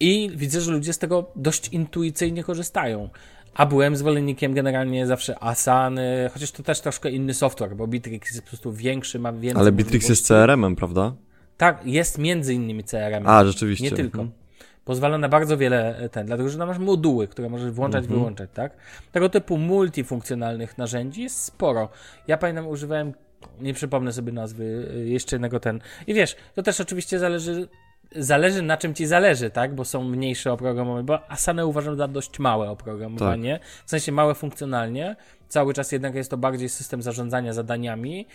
I widzę, że ludzie z tego dość intuicyjnie korzystają. A byłem zwolennikiem generalnie zawsze Asany, chociaż to też troszkę inny software, bo Bitrix jest po prostu większy, ma więcej. Ale Bitrix jest CRM-em, prawda? Tak, jest między innymi CRM. A, rzeczywiście. Nie tylko. Mhm. Pozwala na bardzo wiele e, ten, dlatego że masz moduły, które możesz włączać, mhm. wyłączać, tak? Tego typu multifunkcjonalnych narzędzi jest sporo. Ja pamiętam, używałem, nie przypomnę sobie nazwy, e, jeszcze jednego ten. I wiesz, to też oczywiście zależy zależy na czym ci zależy, tak? Bo są mniejsze oprogramowania, bo Asana uważam za dość małe oprogramowanie, tak. w sensie małe funkcjonalnie. Cały czas jednak jest to bardziej system zarządzania zadaniami.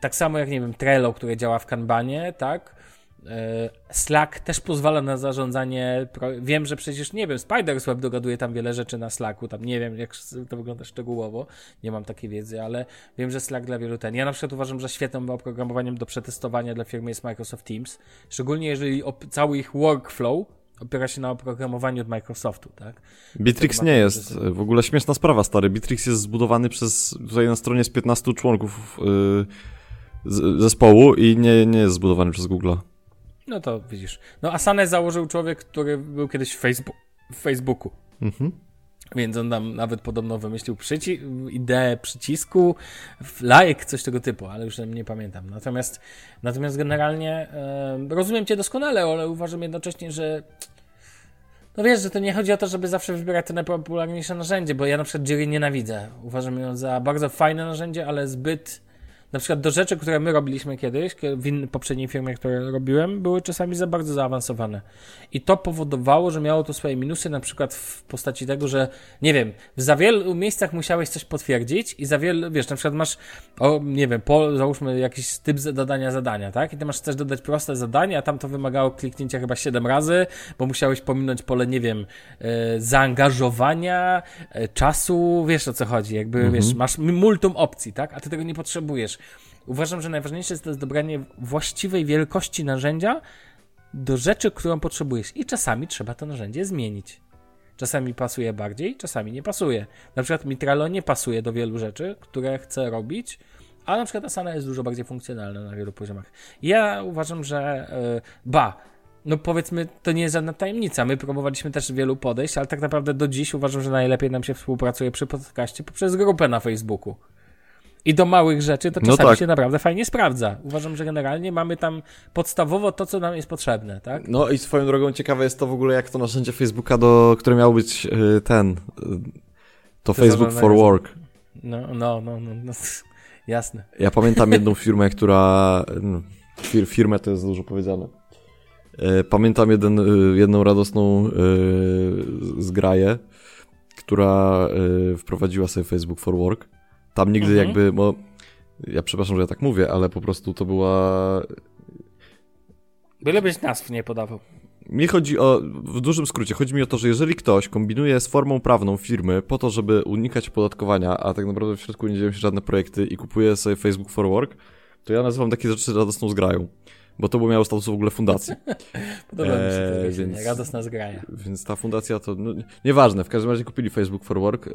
Tak samo jak, nie wiem, Trello, które działa w Kanbanie, tak? E, Slack też pozwala na zarządzanie. Wiem, że przecież nie wiem, Spiders Web dogaduje tam wiele rzeczy na Slacku. Tam nie wiem, jak to wygląda szczegółowo. Nie mam takiej wiedzy, ale wiem, że Slack dla wielu ten. Ja na przykład uważam, że świetnym oprogramowaniem do przetestowania dla firmy jest Microsoft Teams. Szczególnie jeżeli cały ich workflow opiera się na oprogramowaniu od Microsoftu, tak? Bitrix nie jest. W ogóle śmieszna sprawa, stary. Bitrix jest zbudowany przez, tutaj na stronie z 15 członków yy, zespołu i nie, nie jest zbudowany przez Google'a. No to widzisz. No Asanę założył człowiek, który był kiedyś w, w Facebooku. Mhm. Więc on tam nawet podobno wymyślił przyci- ideę przycisku, like, coś tego typu, ale już nie pamiętam. Natomiast, natomiast generalnie e, rozumiem cię doskonale, ale uważam jednocześnie, że no wiesz, że to nie chodzi o to, żeby zawsze wybierać to najpopularniejsze narzędzie, bo ja na przykład Jiri nienawidzę. Uważam ją za bardzo fajne narzędzie, ale zbyt na przykład do rzeczy, które my robiliśmy kiedyś, w poprzedniej firmie, które robiłem, były czasami za bardzo zaawansowane. I to powodowało, że miało to swoje minusy, na przykład w postaci tego, że nie wiem, w za wielu miejscach musiałeś coś potwierdzić i za wielu, wiesz, na przykład masz, o, nie wiem, po, załóżmy jakiś typ dodania zadania, tak? I ty masz chcesz dodać proste zadanie, a tam to wymagało kliknięcia chyba 7 razy, bo musiałeś pominąć pole, nie wiem, e, zaangażowania, e, czasu, wiesz o co chodzi, jakby, mhm. wiesz, masz multum opcji, tak? A ty tego nie potrzebujesz. Uważam, że najważniejsze jest to dobranie właściwej wielkości narzędzia do rzeczy, którą potrzebujesz. I czasami trzeba to narzędzie zmienić. Czasami pasuje bardziej, czasami nie pasuje. Na przykład Mitralo nie pasuje do wielu rzeczy, które chcę robić, a na przykład Asana jest dużo bardziej funkcjonalna na wielu poziomach. Ja uważam, że yy, ba, no powiedzmy, to nie jest żadna tajemnica. My próbowaliśmy też wielu podejść, ale tak naprawdę do dziś uważam, że najlepiej nam się współpracuje przy podcaście poprzez grupę na Facebooku i do małych rzeczy, to no czasami no tak. się naprawdę fajnie sprawdza. Uważam, że generalnie mamy tam podstawowo to, co nam jest potrzebne, tak? No i swoją drogą ciekawe jest to w ogóle, jak to narzędzie Facebooka, do, które miało być yy, ten, yy, to, to Facebook for Work. No, no, no, no, no, jasne. Ja pamiętam jedną firmę, która, no, fir, firmę to jest dużo powiedziane. Yy, pamiętam jeden, y, jedną radosną y, zgraję, która y, wprowadziła sobie Facebook for Work tam nigdy mhm. jakby, bo ja przepraszam, że ja tak mówię, ale po prostu to była... Bylebyś nazw nie podawał. Mi chodzi o, w dużym skrócie, chodzi mi o to, że jeżeli ktoś kombinuje z formą prawną firmy po to, żeby unikać opodatkowania, a tak naprawdę w środku nie dzieją się żadne projekty i kupuje sobie Facebook for Work, to ja nazywam takie rzeczy radosną zgrają. Bo to by miało status w ogóle fundacji. Podoba mi się to, eee, więc, radosna zgraja. Więc ta fundacja to, no, nieważne, w każdym razie kupili Facebook for Work, yy,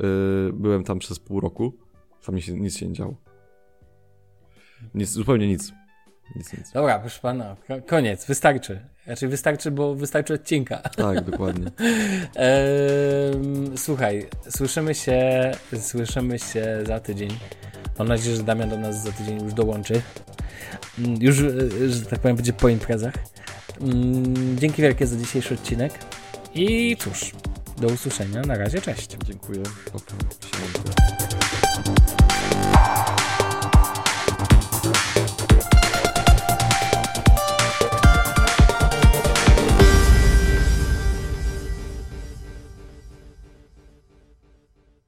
byłem tam przez pół roku tam się, nic się nie działo. Nic, zupełnie nic. Nic, nic. Dobra, proszę pana, koniec, wystarczy. Znaczy wystarczy, bo wystarczy odcinka. Tak, dokładnie. ehm, słuchaj, słyszymy się, słyszymy się za tydzień. Mam nadzieję, że Damian do nas za tydzień już dołączy. Mm, już, e, że tak powiem, będzie po imprezach. Mm, dzięki wielkie za dzisiejszy odcinek. I cóż, do usłyszenia. Na razie, cześć. Dziękuję. Okay.